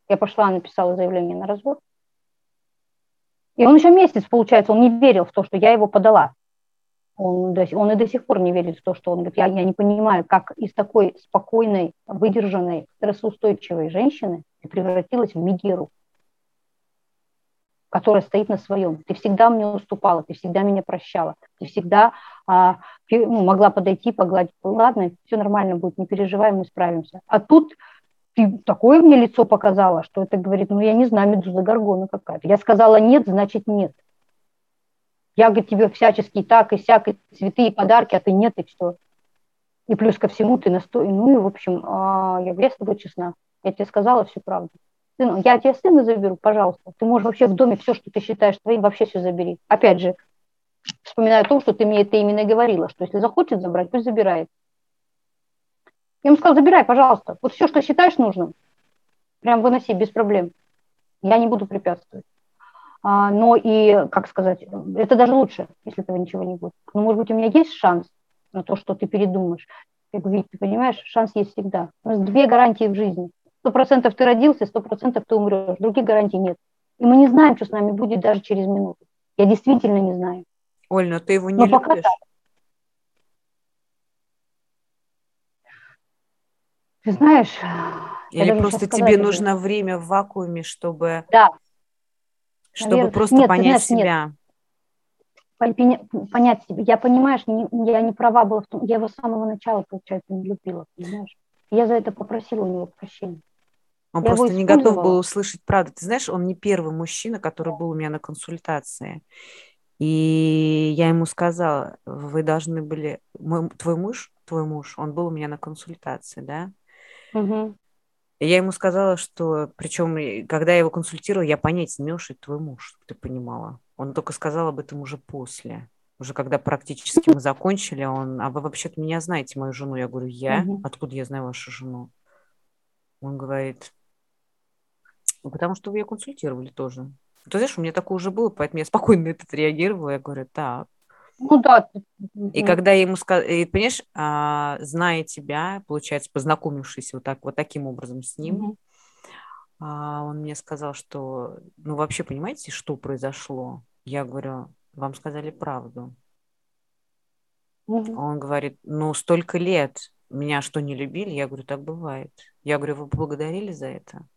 Я пошла, написала заявление на развод. И он еще месяц, получается, он не верил в то, что я его подала. Он, он и до сих пор не верит в то, что он говорит, я, я не понимаю, как из такой спокойной, выдержанной, стрессоустойчивой женщины ты превратилась в Мегеру, которая стоит на своем. Ты всегда мне уступала, ты всегда меня прощала, ты всегда а, ну, могла подойти, погладить. Ладно, все нормально будет, не переживай, мы справимся. А тут ты такое мне лицо показала, что это говорит, ну я не знаю, медуза горгона какая-то. Я сказала нет, значит нет. Я, говорю, тебе всячески так и сяк, и цветы, и подарки, а ты нет, и все. И плюс ко всему ты настой. Ну и, в общем, а, я говорю, я с тобой честна. Я тебе сказала всю правду. Сыну, я тебе сына заберу, пожалуйста. Ты можешь вообще в доме все, что ты считаешь твоим, вообще все забери. Опять же, вспоминаю о том, что ты мне это именно говорила, что если захочет забрать, пусть забирает. Я ему сказала, забирай, пожалуйста. Вот все, что считаешь нужным, прям выноси без проблем. Я не буду препятствовать. А, но и, как сказать, это даже лучше, если этого ничего не будет. Но, может быть, у меня есть шанс на то, что ты передумаешь. Я говорю, ты понимаешь, шанс есть всегда. У нас две гарантии в жизни. Сто процентов ты родился, сто процентов ты умрешь. Других гарантий нет. И мы не знаем, что с нами будет даже через минуту. Я действительно не знаю. Оль, но ты его не но любишь? Пока так. Ты знаешь... Или просто тебе нужно время в вакууме, чтобы... Да, чтобы Наверное. просто нет, понять знаешь, себя. Нет. Понять себя. Я, понимаешь, не, я не права была в том, я его с самого начала, получается, не любила, понимаешь? Я за это попросила у него прощения. Он я просто не готов был услышать правду. Ты знаешь, он не первый мужчина, который был у меня на консультации. И я ему сказала, вы должны были... Мой, твой муж, твой муж, он был у меня на консультации, да? Угу. Я ему сказала, что, причем, когда я его консультировала, я понятия не что это твой муж, чтобы ты понимала. Он только сказал об этом уже после. Уже когда практически мы закончили, он, а вы вообще-то меня знаете, мою жену? Я говорю, я? Откуда я знаю вашу жену? Он говорит, ну, потому что вы ее консультировали тоже. Ты знаешь, у меня такое уже было, поэтому я спокойно на это реагировала. Я говорю, так, ну да. И когда ему сказала, понимаешь, а, зная тебя, получается, познакомившись вот так вот таким образом с ним, mm он мне сказал, что, ну вообще понимаете, что произошло? Я говорю, вам сказали правду. Он говорит, ну столько лет меня что не любили? Я говорю, так бывает. Я говорю, вы поблагодарили за это?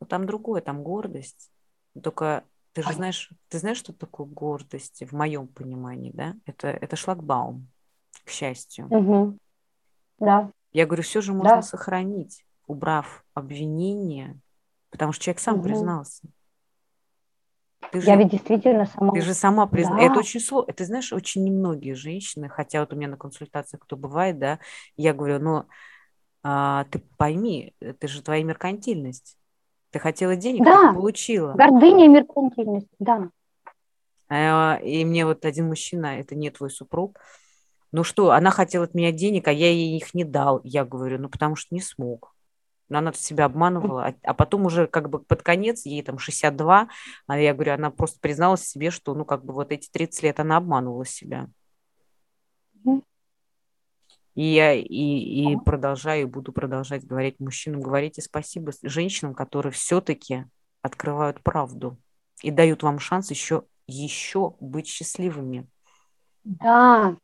Ну там другое, там гордость. Только ты же знаешь, ты знаешь, что такое гордость в моем понимании, да? Это, это шлагбаум, к счастью. Угу. Да. Я говорю, все же можно да. сохранить, убрав обвинение, потому что человек сам угу. признался. Ты же, я ведь действительно сама. Ты же сама признала. Да. Это очень сложно. Ты знаешь, очень немногие женщины, хотя вот у меня на консультациях кто бывает, да, я говорю, ну, а, ты пойми, это же твоя меркантильность. Ты хотела денег, да. ты получила. Гордыня и меркантильность, да. А, и мне вот один мужчина, это не твой супруг, ну что, она хотела от меня денег, а я ей их не дал. Я говорю, ну потому что не смог. Но она себя обманывала, а, а потом уже как бы под конец, ей там 62, а я говорю, она просто призналась себе, что ну как бы вот эти 30 лет она обманывала себя. И я и, и продолжаю, и буду продолжать говорить мужчинам, говорите спасибо женщинам, которые все-таки открывают правду и дают вам шанс еще, еще быть счастливыми. Да,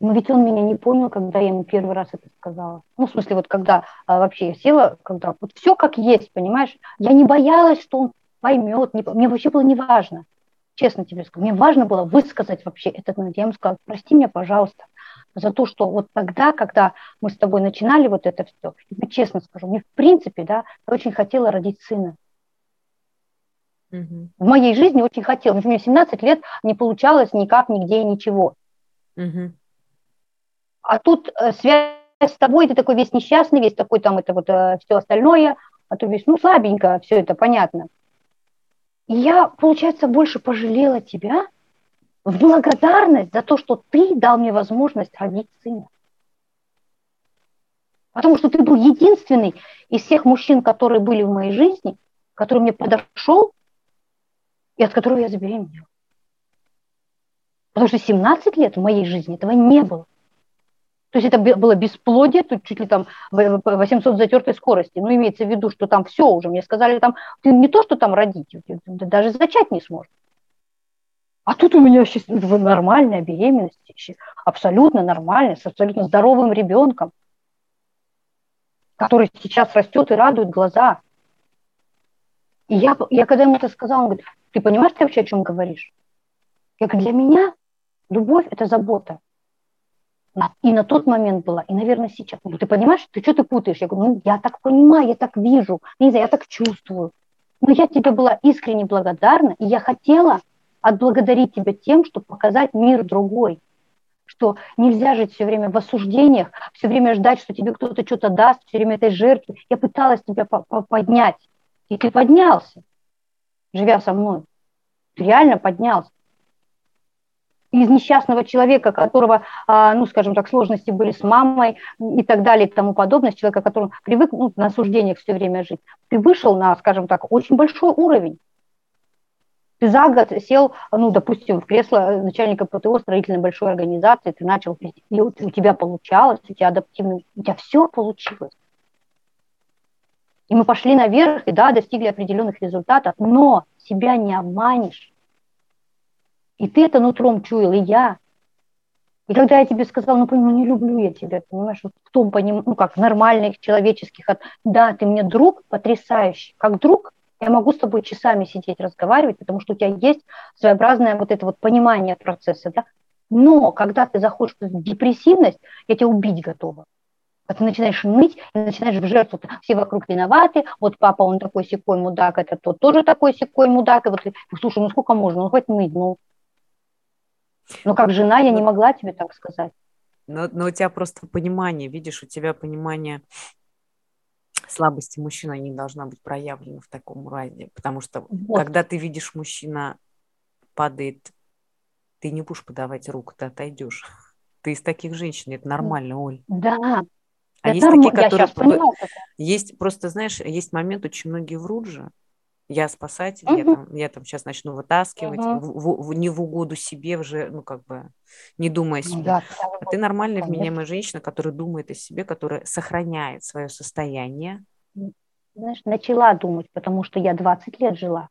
но ведь он меня не понял, когда я ему первый раз это сказала. Ну, в смысле, вот когда а, вообще я села, когда вот все как есть, понимаешь? Я не боялась, что он поймет, не, мне вообще было не важно. Честно тебе скажу, мне важно было высказать вообще этот момент. Я ему сказала, прости меня, пожалуйста за то, что вот тогда, когда мы с тобой начинали вот это все, я честно скажу, мне в принципе, да, я очень хотела родить сына. Угу. В моей жизни очень хотела. У меня 17 лет не получалось никак, нигде, ничего. Угу. А тут э, связь с тобой, ты такой весь несчастный, весь такой там это вот э, все остальное, а то весь, ну, слабенько, все это понятно. И я, получается, больше пожалела тебя, в благодарность за то, что ты дал мне возможность родить сына. Потому что ты был единственный из всех мужчин, которые были в моей жизни, который мне подошел и от которого я забеременела. Потому что 17 лет в моей жизни этого не было. То есть это было бесплодие, тут чуть ли там 800 затертой скорости. Ну, имеется в виду, что там все уже. Мне сказали, там, ты не то, что там родить, даже зачать не сможешь. А тут у меня нормальная беременность, абсолютно нормальная, с абсолютно здоровым ребенком, который сейчас растет и радует глаза. И я, я когда ему это сказала, он говорит, ты понимаешь ты вообще, о чем говоришь? Я говорю, для меня любовь – это забота. И на тот момент была, и, наверное, сейчас. Ну, ты понимаешь, ты что ты путаешь? Я говорю, ну, я так понимаю, я так вижу, не знаю, я так чувствую. Но я тебе была искренне благодарна, и я хотела отблагодарить тебя тем, чтобы показать мир другой. Что нельзя жить все время в осуждениях, все время ждать, что тебе кто-то что-то даст, все время этой жертвы. Я пыталась тебя поднять, и ты поднялся, живя со мной. Ты реально поднялся из несчастного человека, которого, а, ну, скажем так, сложности были с мамой и так далее и тому подобное, человека, который привык ну, на осуждениях все время жить, ты вышел на, скажем так, очень большой уровень. Ты за год сел, ну, допустим, в кресло начальника ПТО строительной большой организации, ты начал, и у тебя получалось, у тебя адаптивный, у тебя все получилось. И мы пошли наверх, и да, достигли определенных результатов, но себя не обманешь. И ты это нутром чуял, и я. И когда я тебе сказала, ну, ну не люблю я тебя, понимаешь, в том понимании, ну, как нормальных человеческих, да, ты мне друг потрясающий, как друг, я могу с тобой часами сидеть, разговаривать, потому что у тебя есть своеобразное вот это вот понимание процесса, да, но когда ты заходишь в депрессивность, я тебя убить готова. А ты начинаешь ныть, и начинаешь в жертву, все вокруг виноваты, вот папа, он такой секой мудак, это тот тоже такой секой мудак, и вот, слушай, ну сколько можно, ну хоть ныть, ну. Ну, как жена, я не могла тебе так сказать. Но, но у тебя просто понимание, видишь, у тебя понимание слабости мужчины не должна быть проявлена в таком разе, потому что вот. когда ты видишь мужчина падает, ты не будешь подавать руку, ты отойдешь. Ты из таких женщин, это нормально, Оль. Да. А это есть норм... такие, которые... Я есть просто, знаешь, есть момент, очень многие врут же, я спасатель, угу. я, там, я там сейчас начну вытаскивать, угу. в, в, не в угоду себе уже, ну, как бы, не думая о себе. Да, а ты нормальная, вменяемая женщина, которая думает о себе, которая сохраняет свое состояние. Знаешь, начала думать, потому что я 20 лет жила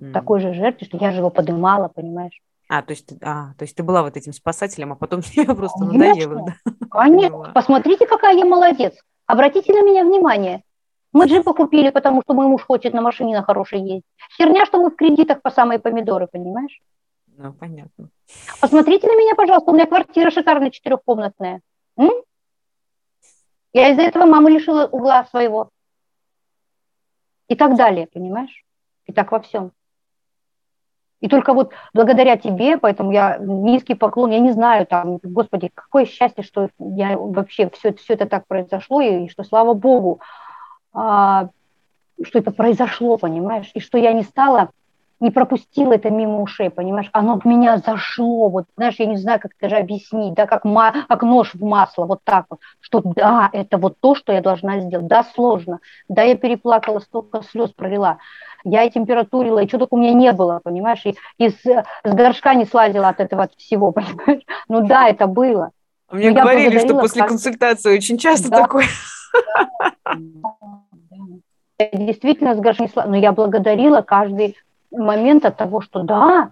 mm. такой же жертве, что я же его поднимала, понимаешь? А, то есть, а, то есть ты была вот этим спасателем, а потом <laughs> тебе просто надоело. Да? <laughs> Конечно, посмотрите, какая я молодец. Обратите на меня внимание. Мы джипы купили, потому что мой муж хочет на машине на хорошей ездить. Херня, что мы в кредитах по самые помидоры, понимаешь? Ну, понятно. Посмотрите на меня, пожалуйста, у меня квартира шикарная, четырехкомнатная. М? Я из-за этого маму лишила угла своего. И так далее, понимаешь? И так во всем. И только вот благодаря тебе, поэтому я низкий поклон, я не знаю, там, господи, какое счастье, что я вообще все, все это так произошло, и что, слава Богу, что это произошло, понимаешь, и что я не стала, не пропустила это мимо ушей, понимаешь, оно в меня зашло, вот, знаешь, я не знаю, как даже объяснить, да, как, ма, как нож в масло, вот так вот, что да, это вот то, что я должна сделать, да, сложно, да, я переплакала, столько слез пролила, я и температурила, и что только у меня не было, понимаешь, и из, с горшка не слазила от этого от всего, <laughs> понимаешь, ну да, это было. Мне Но говорили, что после как... консультации очень часто да. такое. Я действительно с горшка не слазила, но я благодарила каждый момент от того, что да,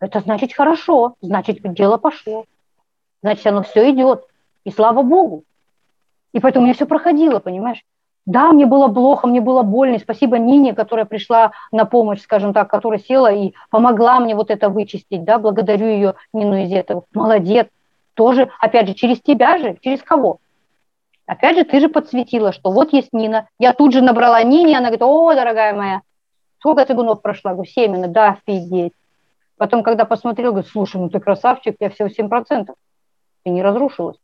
это значит хорошо, значит дело пошло, значит оно все идет, и слава Богу. И поэтому мне все проходило, понимаешь? Да, мне было плохо, мне было больно. И спасибо Нине, которая пришла на помощь, скажем так, которая села и помогла мне вот это вычистить. Да, благодарю ее, Нину этого. Молодец. Тоже, опять же, через тебя же, через кого? Опять же, ты же подсветила, что вот есть Нина. Я тут же набрала Нине, она говорит, о, дорогая моя, сколько цыгунов прошло? Говорю, семь, да, офигеть. Потом, когда посмотрел, говорю, слушай, ну ты красавчик, я всего 7%. Ты не разрушилась.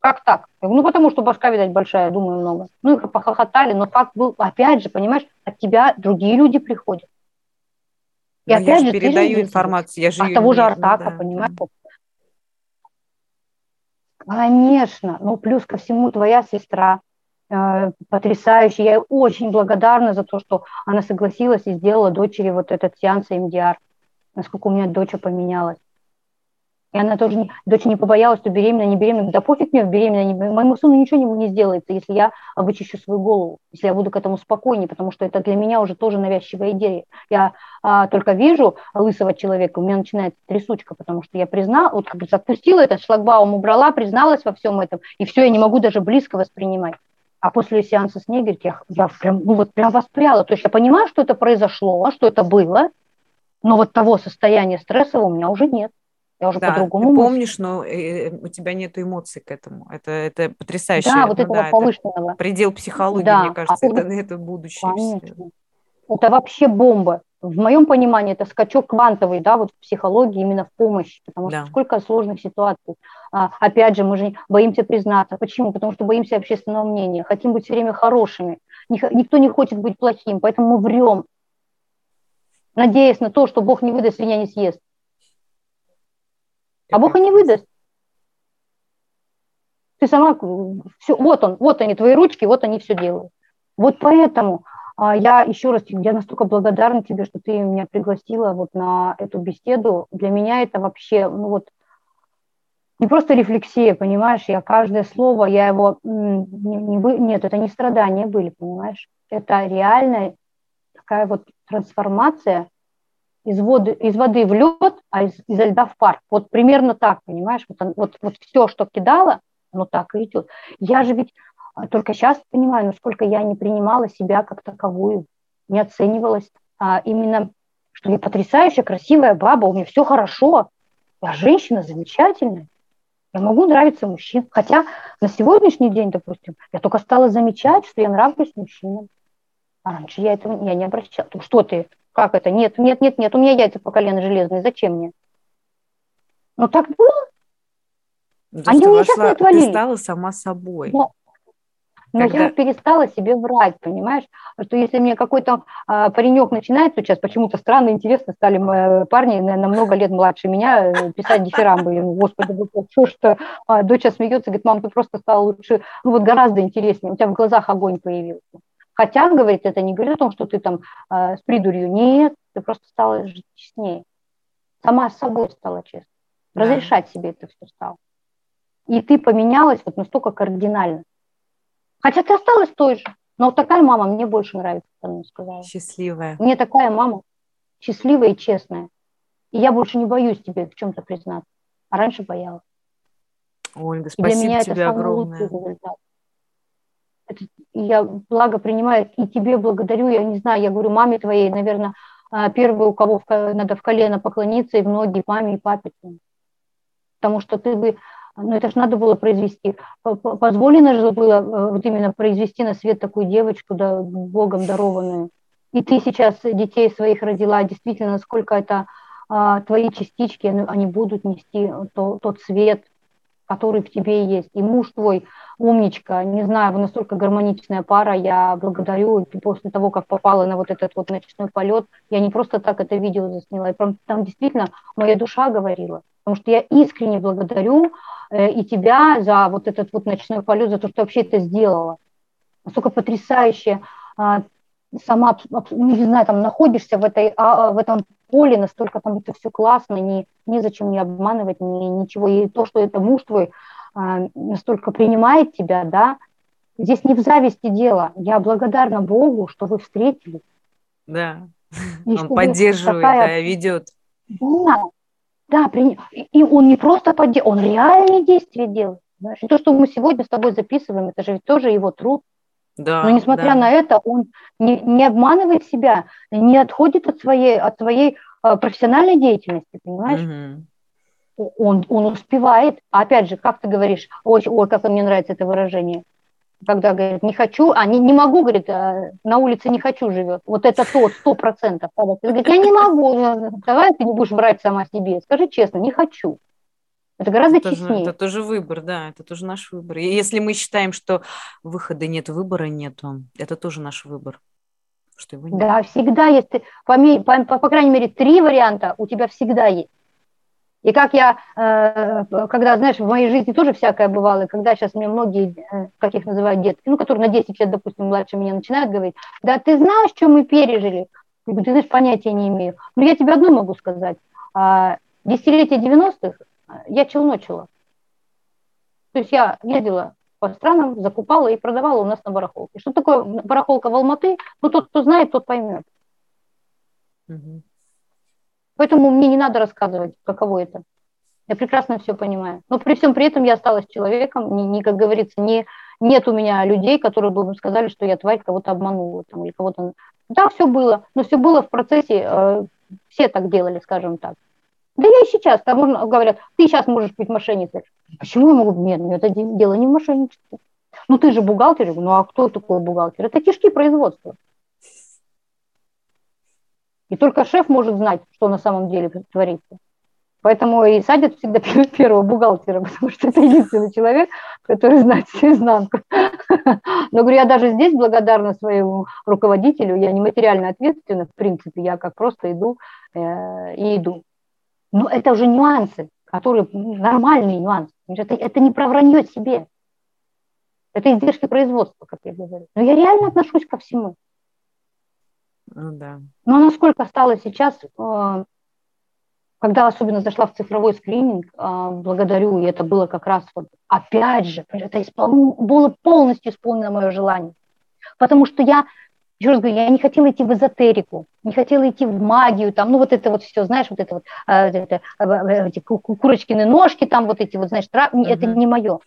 Как так? Я говорю, ну, потому что башка, видать, большая, думаю, много. Ну, и похохотали, но факт был, опять же, понимаешь, от тебя другие люди приходят. И но опять я же, передаю же информацию, я же От того же Артака, да, понимаешь? Конечно, ну, плюс ко всему твоя сестра, э, потрясающая. Я ей очень благодарна за то, что она согласилась и сделала дочери вот этот сеанс МДР. Насколько у меня дочь поменялась. И она тоже, не, дочь не побоялась, что беременна, не беременна. Да пофиг мне, беременна, не Моему сыну ничего не, не сделается, если я вычищу свою голову, если я буду к этому спокойнее, потому что это для меня уже тоже навязчивая идея. Я а, только вижу лысого человека, у меня начинается трясучка, потому что я признала, вот как бы отпустила этот шлагбаум, убрала, призналась во всем этом, и все, я не могу даже близко воспринимать. А после сеанса с ней, говорит, я, я прям, ну вот прям воспряла. То есть я понимаю, что это произошло, что это было, но вот того состояния стрессового у меня уже нет. Я уже да, по-другому ты помнишь, но э, у тебя нет эмоций к этому. Это, это потрясающе. Да, вот этого да, повышенного. Это предел психологии, да. мне кажется, а это, это, это будущее. Конечно. Это вообще бомба. В моем понимании это скачок квантовый, да, вот в психологии именно в помощи, потому да. что сколько сложных ситуаций. А, опять же, мы же боимся признаться. Почему? Потому что боимся общественного мнения, хотим быть все время хорошими. Никто не хочет быть плохим, поэтому мы врем, надеясь на то, что Бог не выдаст, свинья не съест. А Бог и не выдаст. Ты сама, все, вот он, вот они, твои ручки, вот они все делают. Вот поэтому а, я еще раз, я настолько благодарна тебе, что ты меня пригласила вот на эту беседу. Для меня это вообще, ну вот, не просто рефлексия, понимаешь, я каждое слово, я его, не, не, нет, это не страдания были, понимаешь, это реальная такая вот трансформация – из воды, из воды в лед, а из, из льда в пар. Вот примерно так, понимаешь? Вот, вот, вот все, что кидала, оно так и идет. Я же ведь а, только сейчас понимаю, насколько я не принимала себя как таковую, не оценивалась. А именно, что я потрясающая, красивая баба, у меня все хорошо, я женщина замечательная, я могу нравиться мужчинам. Хотя на сегодняшний день, допустим, я только стала замечать, что я нравлюсь мужчинам. А раньше я этого я не обращала. Что ты, как это? Нет, нет, нет, нет, у меня яйца по колено железные, зачем мне? Ну так было. Ну, Они у меня сейчас не отвалились. Ты стала сама собой. Но, но Когда... я перестала себе врать, понимаешь? Что если мне какой-то а, паренек начинает сейчас, почему-то странно, интересно стали мои парни на много лет младше меня э, писать дифирамбы. Господи, что что а, дочь смеется, говорит, мам, ты просто стала лучше, ну вот гораздо интереснее, у тебя в глазах огонь появился. Хотя, говорит, это не говорит о том, что ты там э, с придурью. Нет, ты просто стала жить честнее. Сама с собой стала честной. Да. Разрешать себе это все стало. И ты поменялась вот настолько кардинально. Хотя ты осталась той же. Но вот такая мама мне больше нравится, она сказала. Счастливая. Мне такая мама счастливая и честная. И я больше не боюсь тебе в чем-то признаться. А раньше боялась. Ольга, спасибо тебе огромное. Результат я благо принимаю и тебе благодарю, я не знаю, я говорю маме твоей, наверное, а, первый, у кого надо в колено поклониться, и в ноги маме и папе. Потому что ты бы, ну это же надо было произвести. Позволено же было э, вот именно произвести на свет такую девочку, да, Богом дарованную. И ты сейчас детей своих родила, действительно, насколько это а, твои частички, они, они будут нести то, тот свет, который в тебе есть. И муж твой умничка, не знаю, вы настолько гармоничная пара, я благодарю. И после того, как попала на вот этот вот ночной полет, я не просто так это видео засняла, и там действительно моя душа говорила. Потому что я искренне благодарю э, и тебя за вот этот вот ночной полет, за то, что вообще это сделала. Настолько потрясающе а, сама, ну, не знаю, там находишься в, этой, а, в этом поле, настолько там это все классно, не, незачем не обманывать, ни, ничего. И то, что это муж твой а, настолько принимает тебя, да, здесь не в зависти дело. Я благодарна Богу, что вы встретились. Да, и он поддерживает, такая... да, ведет. Да, да, при... и он не просто поддерживает, он реальные действия делает. Знаешь? То, что мы сегодня с тобой записываем, это же ведь тоже его труд. Да, Но несмотря да. на это, он не, не обманывает себя, не отходит от своей, от своей э, профессиональной деятельности, понимаешь? Угу. Он, он успевает. А опять же, как ты говоришь, ой, ой, как мне нравится это выражение, когда говорит, не хочу, а не, не могу, говорит, а, на улице не хочу живет. Вот это то, сто процентов. Ты говорит, я не могу, давай ты не будешь врать сама себе, скажи честно, не хочу. Это гораздо это честнее. Тоже, это тоже выбор, да, это тоже наш выбор. И если мы считаем, что выхода нет, выбора нету, это тоже наш выбор. Что его нет. Да, всегда есть, по, по, по, крайней мере, три варианта у тебя всегда есть. И как я, э, когда, знаешь, в моей жизни тоже всякое бывало, когда сейчас мне многие, э, как их называют, детки, ну, которые на 10 лет, допустим, младше меня начинают говорить, да ты знаешь, что мы пережили? Я ты знаешь, понятия не имею. Но я тебе одно могу сказать. А, десятилетие 90-х я челночила. То есть я ездила по странам, закупала и продавала у нас на барахолке. Что такое барахолка в Алматы? Ну, тот, кто знает, тот поймет. Угу. Поэтому мне не надо рассказывать, каково это. Я прекрасно все понимаю. Но при всем при этом я осталась человеком, не, не как говорится, не, нет у меня людей, которые бы сказали, что я тварь кого-то обманула там, или кого-то... Да, все было, но все было в процессе, э, все так делали, скажем так. Да я и сейчас, там можно, говорят, ты сейчас можешь быть мошенницей. Почему я могу? Нет, нет, это дело не в мошенничестве. Ну ты же бухгалтер. Ну а кто такой бухгалтер? Это кишки производства. И только шеф может знать, что на самом деле творится. Поэтому и садят всегда <laughs> первого бухгалтера, потому что это единственный человек, который знает <laughs> всю изнанку. Но говорю, я даже здесь благодарна своему руководителю, я не материально ответственна, в принципе, я как просто иду э, и иду. Но это уже нюансы, которые нормальные нюансы. Это, это не про вранье себе. Это издержки производства, как я говорю. Но я реально отношусь ко всему. Ну, да. Но насколько стало сейчас, э, когда особенно зашла в цифровой скрининг, э, благодарю, и это было как раз вот, опять же, это испол... было полностью исполнено мое желание. Потому что я еще раз говорю, я не хотела идти в эзотерику, не хотела идти в магию, там, ну вот это вот все, знаешь, вот это вот, а, это, а, а, эти курочкины ножки, там вот эти вот, знаешь, трав... uh-huh. это не мое.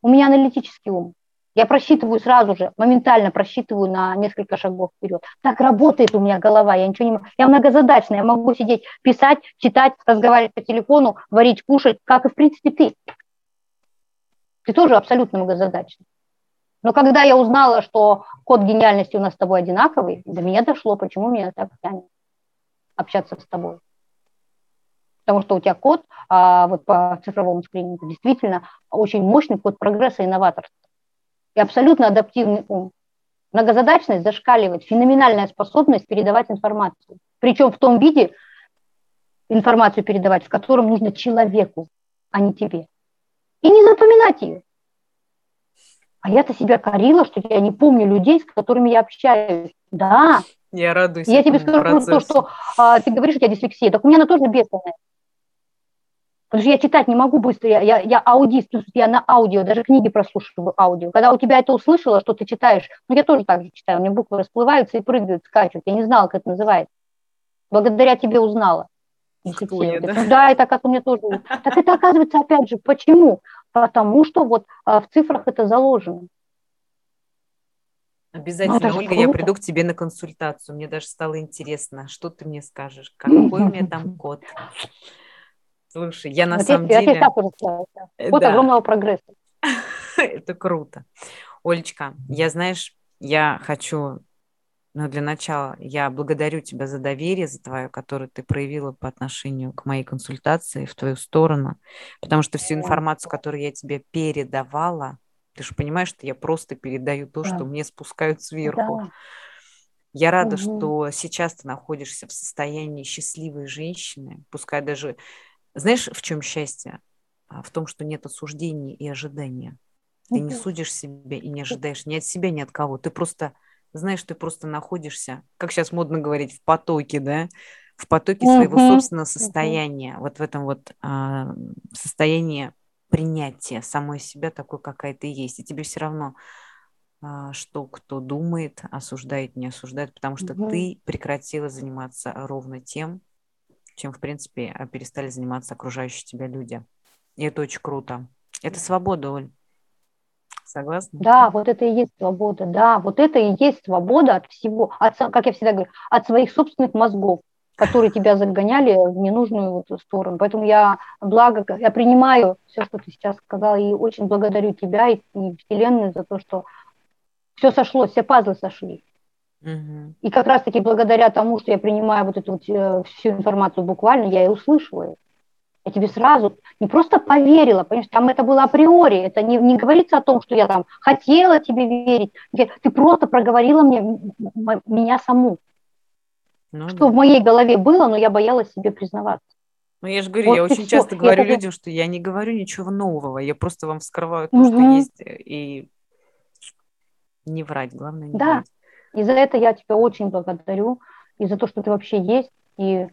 У меня аналитический ум. Я просчитываю сразу же, моментально просчитываю на несколько шагов вперед. Так работает у меня голова, я ничего не могу. Я многозадачная, я могу сидеть, писать, читать, разговаривать по телефону, варить, кушать, как и в принципе ты. Ты тоже абсолютно многозадачный. Но когда я узнала, что код гениальности у нас с тобой одинаковый, до меня дошло, почему меня так тянет общаться с тобой. Потому что у тебя код а, вот по цифровому скринингу действительно очень мощный код прогресса и новаторства. И абсолютно адаптивный ум. Многозадачность зашкаливает, феноменальная способность передавать информацию. Причем в том виде информацию передавать, в котором нужно человеку, а не тебе. И не запоминать ее. А я-то себя корила, что я не помню людей, с которыми я общаюсь. Да. Я радуюсь. Я тебе скажу процессу. то, что а, ты говоришь, у тебя дислексия. Так у меня она тоже бешеная. Потому что я читать не могу быстро, я, я, я аудист, я на аудио, даже книги прослушиваю аудио. Когда у тебя это услышала, что ты читаешь, ну я тоже так же читаю, у меня буквы расплываются и прыгают, скачут. Я не знала, как это называется. Благодаря тебе узнала. Дислексия. Да? да, это как у меня тоже. Так это оказывается, опять же, почему? Потому что вот а, в цифрах это заложено. Обязательно, ну, Ольга, круто. я приду к тебе на консультацию. Мне даже стало интересно, что ты мне скажешь, <laughs> какой у меня там код. Слушай, я на вот самом я, деле... Я так уже сказала. Код да. огромного прогресса. <laughs> Это круто. Олечка, я, знаешь, я хочу но для начала я благодарю тебя за доверие, за твое, которое ты проявила по отношению к моей консультации в твою сторону, потому что всю информацию, которую я тебе передавала, ты же понимаешь, что я просто передаю то, да. что мне спускают сверху. Да. Я рада, угу. что сейчас ты находишься в состоянии счастливой женщины, пускай даже... Знаешь, в чем счастье? А, в том, что нет осуждений и ожидания. Ты угу. не судишь себя и не ожидаешь ни от себя, ни от кого. Ты просто знаешь, ты просто находишься, как сейчас модно говорить, в потоке, да, в потоке своего uh-huh. собственного состояния, uh-huh. вот в этом вот а, состоянии принятия самой себя такой, какая ты есть. И тебе все равно, а, что кто думает, осуждает, не осуждает, потому что uh-huh. ты прекратила заниматься ровно тем, чем, в принципе, перестали заниматься окружающие тебя люди. И это очень круто. Это свобода, Оль. Согласна? Да, вот это и есть свобода, да, вот это и есть свобода от всего, от, как я всегда говорю, от своих собственных мозгов, которые тебя загоняли в ненужную вот сторону. Поэтому я благо, я принимаю все, что ты сейчас сказала, и очень благодарю тебя и, и Вселенную за то, что все сошло, все пазлы сошли. Угу. И как раз-таки благодаря тому, что я принимаю вот эту вот, э, всю информацию буквально, я и услышала это. Я тебе сразу не просто поверила, понимаешь, там это было априори, это не, не говорится о том, что я там хотела тебе верить, ты просто проговорила мне, меня саму. Ну, что да. в моей голове было, но я боялась себе признаваться. Ну, я же говорю, вот я очень все. часто говорю это... людям, что я не говорю ничего нового, я просто вам вскрываю то, угу. что есть, и не врать, главное не да. врать. И за это я тебя очень благодарю, и за то, что ты вообще есть, и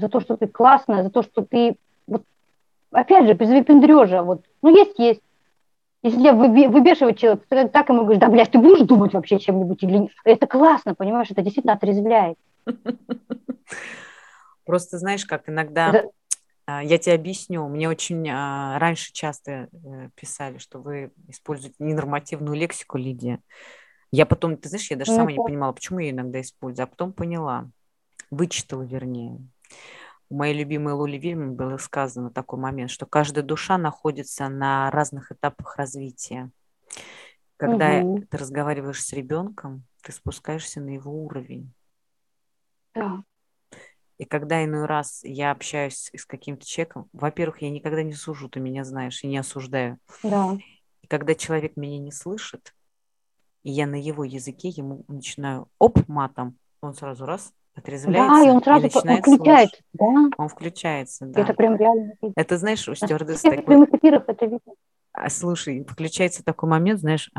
за то, что ты классная, за то, что ты вот опять же, без выпендрежа, вот, ну, есть, есть. Если тебя выбешивает человек, ты так ему говоришь, да, блядь, ты будешь думать вообще чем-нибудь или нет? Это классно, понимаешь, это действительно отрезвляет. Просто знаешь, как иногда а, я тебе объясню. Мне очень а, раньше часто э, писали, что вы используете ненормативную лексику, Лидия. Я потом, ты знаешь, я даже ну, сама не понимала, почему я иногда использую, а потом поняла, вычитала, вернее. У моей любимой Лули Вильман было сказано такой момент, что каждая душа находится на разных этапах развития. Когда угу. ты разговариваешь с ребенком, ты спускаешься на его уровень. Да. И когда иной раз я общаюсь с каким-то человеком, во-первых, я никогда не сужу, ты меня знаешь, и не осуждаю. Да. И когда человек меня не слышит, и я на его языке ему начинаю оп матом, он сразу раз отрезвляется да, и он сразу и он включается, да. Он включается, да. Это прям реально. Это знаешь, у стюардессы такой... это видно. А, слушай, включается такой момент, знаешь,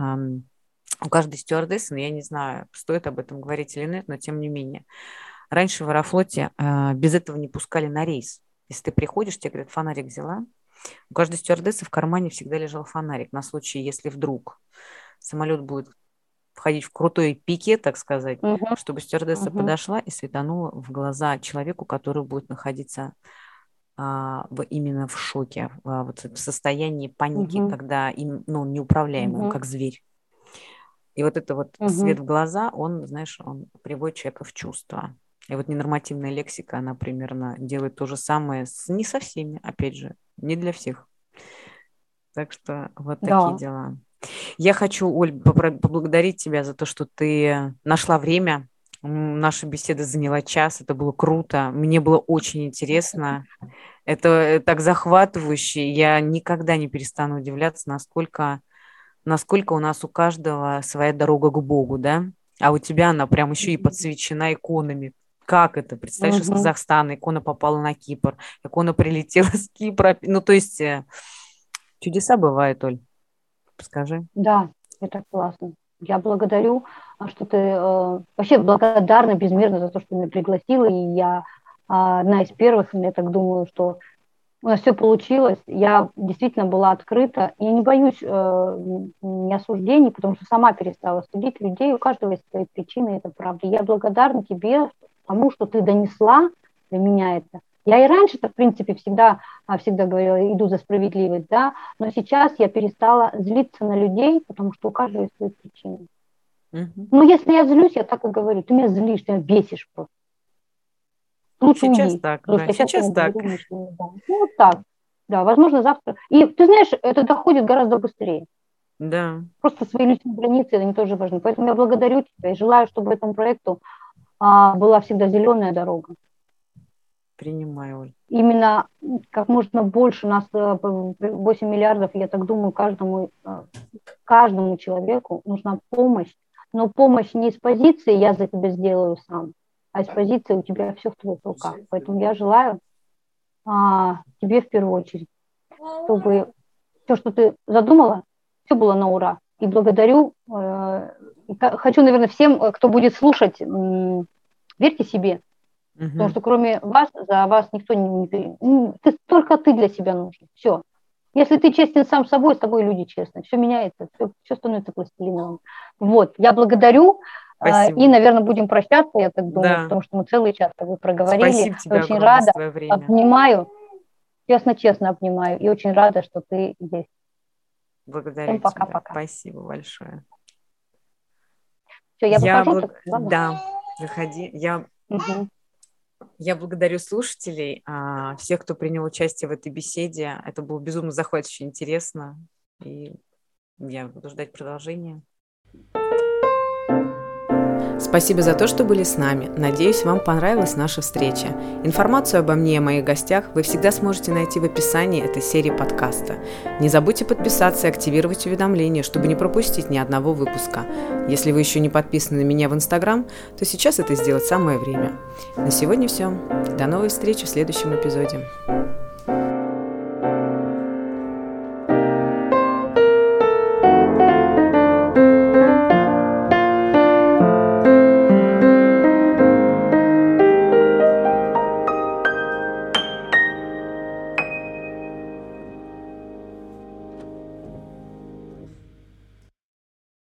у каждой стюардессы, но ну, я не знаю, стоит об этом говорить или нет, но тем не менее, Раньше в Аэрофлоте э, без этого не пускали на рейс. Если ты приходишь, тебе говорят, фонарик взяла. У каждой стюардессы в кармане всегда лежал фонарик на случай, если вдруг самолет будет входить в крутой пике, так сказать, uh-huh. чтобы стюардесса uh-huh. подошла и светанула в глаза человеку, который будет находиться а, в, именно в шоке, в, вот, в состоянии паники, uh-huh. когда им, ну, неуправляемый, uh-huh. как зверь. И вот это вот uh-huh. свет в глаза, он, знаешь, он приводит человека в чувство. И вот ненормативная лексика, она примерно делает то же самое с не со всеми, опять же, не для всех. Так что вот да. такие дела. Я хочу, Оль, поблагодарить тебя за то, что ты нашла время. Наша беседа заняла час, это было круто. Мне было очень интересно. Это так захватывающе. Я никогда не перестану удивляться, насколько, насколько у нас у каждого своя дорога к Богу, да? А у тебя она прям еще и подсвечена иконами как это? Представляешь, угу. из Казахстана икона попала на Кипр, икона прилетела с Кипра. Ну, то есть э, чудеса бывают, Оль. Скажи. Да, это классно. Я благодарю, а, что ты э, вообще благодарна безмерно за то, что меня пригласила, и я э, одна из первых, я так думаю, что у нас все получилось. Я действительно была открыта. Я не боюсь э, не осуждений, потому что сама перестала судить людей. У каждого есть свои причины, это правда. Я благодарна тебе, тому, что ты донесла для меня это. Я и раньше-то, в принципе, всегда, а, всегда говорила, иду за справедливость, да, но сейчас я перестала злиться на людей, потому что у каждого есть свои причины. Угу. Ну, если я злюсь, я так и говорю, ты меня злишь, ты меня бесишь просто. Лучше сейчас уйди. так, да, сейчас, сейчас так. Да. Ну, вот так, да, возможно, завтра. И ты знаешь, это доходит гораздо быстрее. Да. Просто свои личные границы, они тоже важны. Поэтому я благодарю тебя и желаю, чтобы этому проекту а, была всегда зеленая дорога. Принимаю, Оль. Именно как можно больше, нас 8 э, миллиардов, я так думаю, каждому, э, каждому человеку нужна помощь, но помощь не из позиции «я за тебя сделаю сам», а из позиции «у тебя все в твоих руках». Поэтому я желаю а, тебе в первую очередь, чтобы все, что ты задумала, все было на ура. И благодарю, э, хочу, наверное, всем, кто будет слушать верьте себе. Угу. Потому что кроме вас, за вас никто не, не... Ты, только ты для себя нужен. Все. Если ты честен сам собой, с тобой люди честны. Все меняется, все, все становится пластилиновым. Вот, я благодарю. А, Спасибо. И, наверное, будем прощаться, я так думаю, да. потому что мы целый час с тобой проговорили. Спасибо тебе очень рада. Обнимаю. Честно-честно обнимаю. И очень рада, что ты здесь. Благодарю Всем пока-пока. Спасибо большое. Все, я, я выхожу. Бл... Да. Заходи. Я, угу. Я благодарю слушателей, а, всех, кто принял участие в этой беседе. Это было безумно захватывающе интересно. И я буду ждать продолжения. Спасибо за то, что были с нами. Надеюсь, вам понравилась наша встреча. Информацию обо мне и моих гостях вы всегда сможете найти в описании этой серии подкаста. Не забудьте подписаться и активировать уведомления, чтобы не пропустить ни одного выпуска. Если вы еще не подписаны на меня в Инстаграм, то сейчас это сделать самое время. На сегодня все. До новой встречи в следующем эпизоде.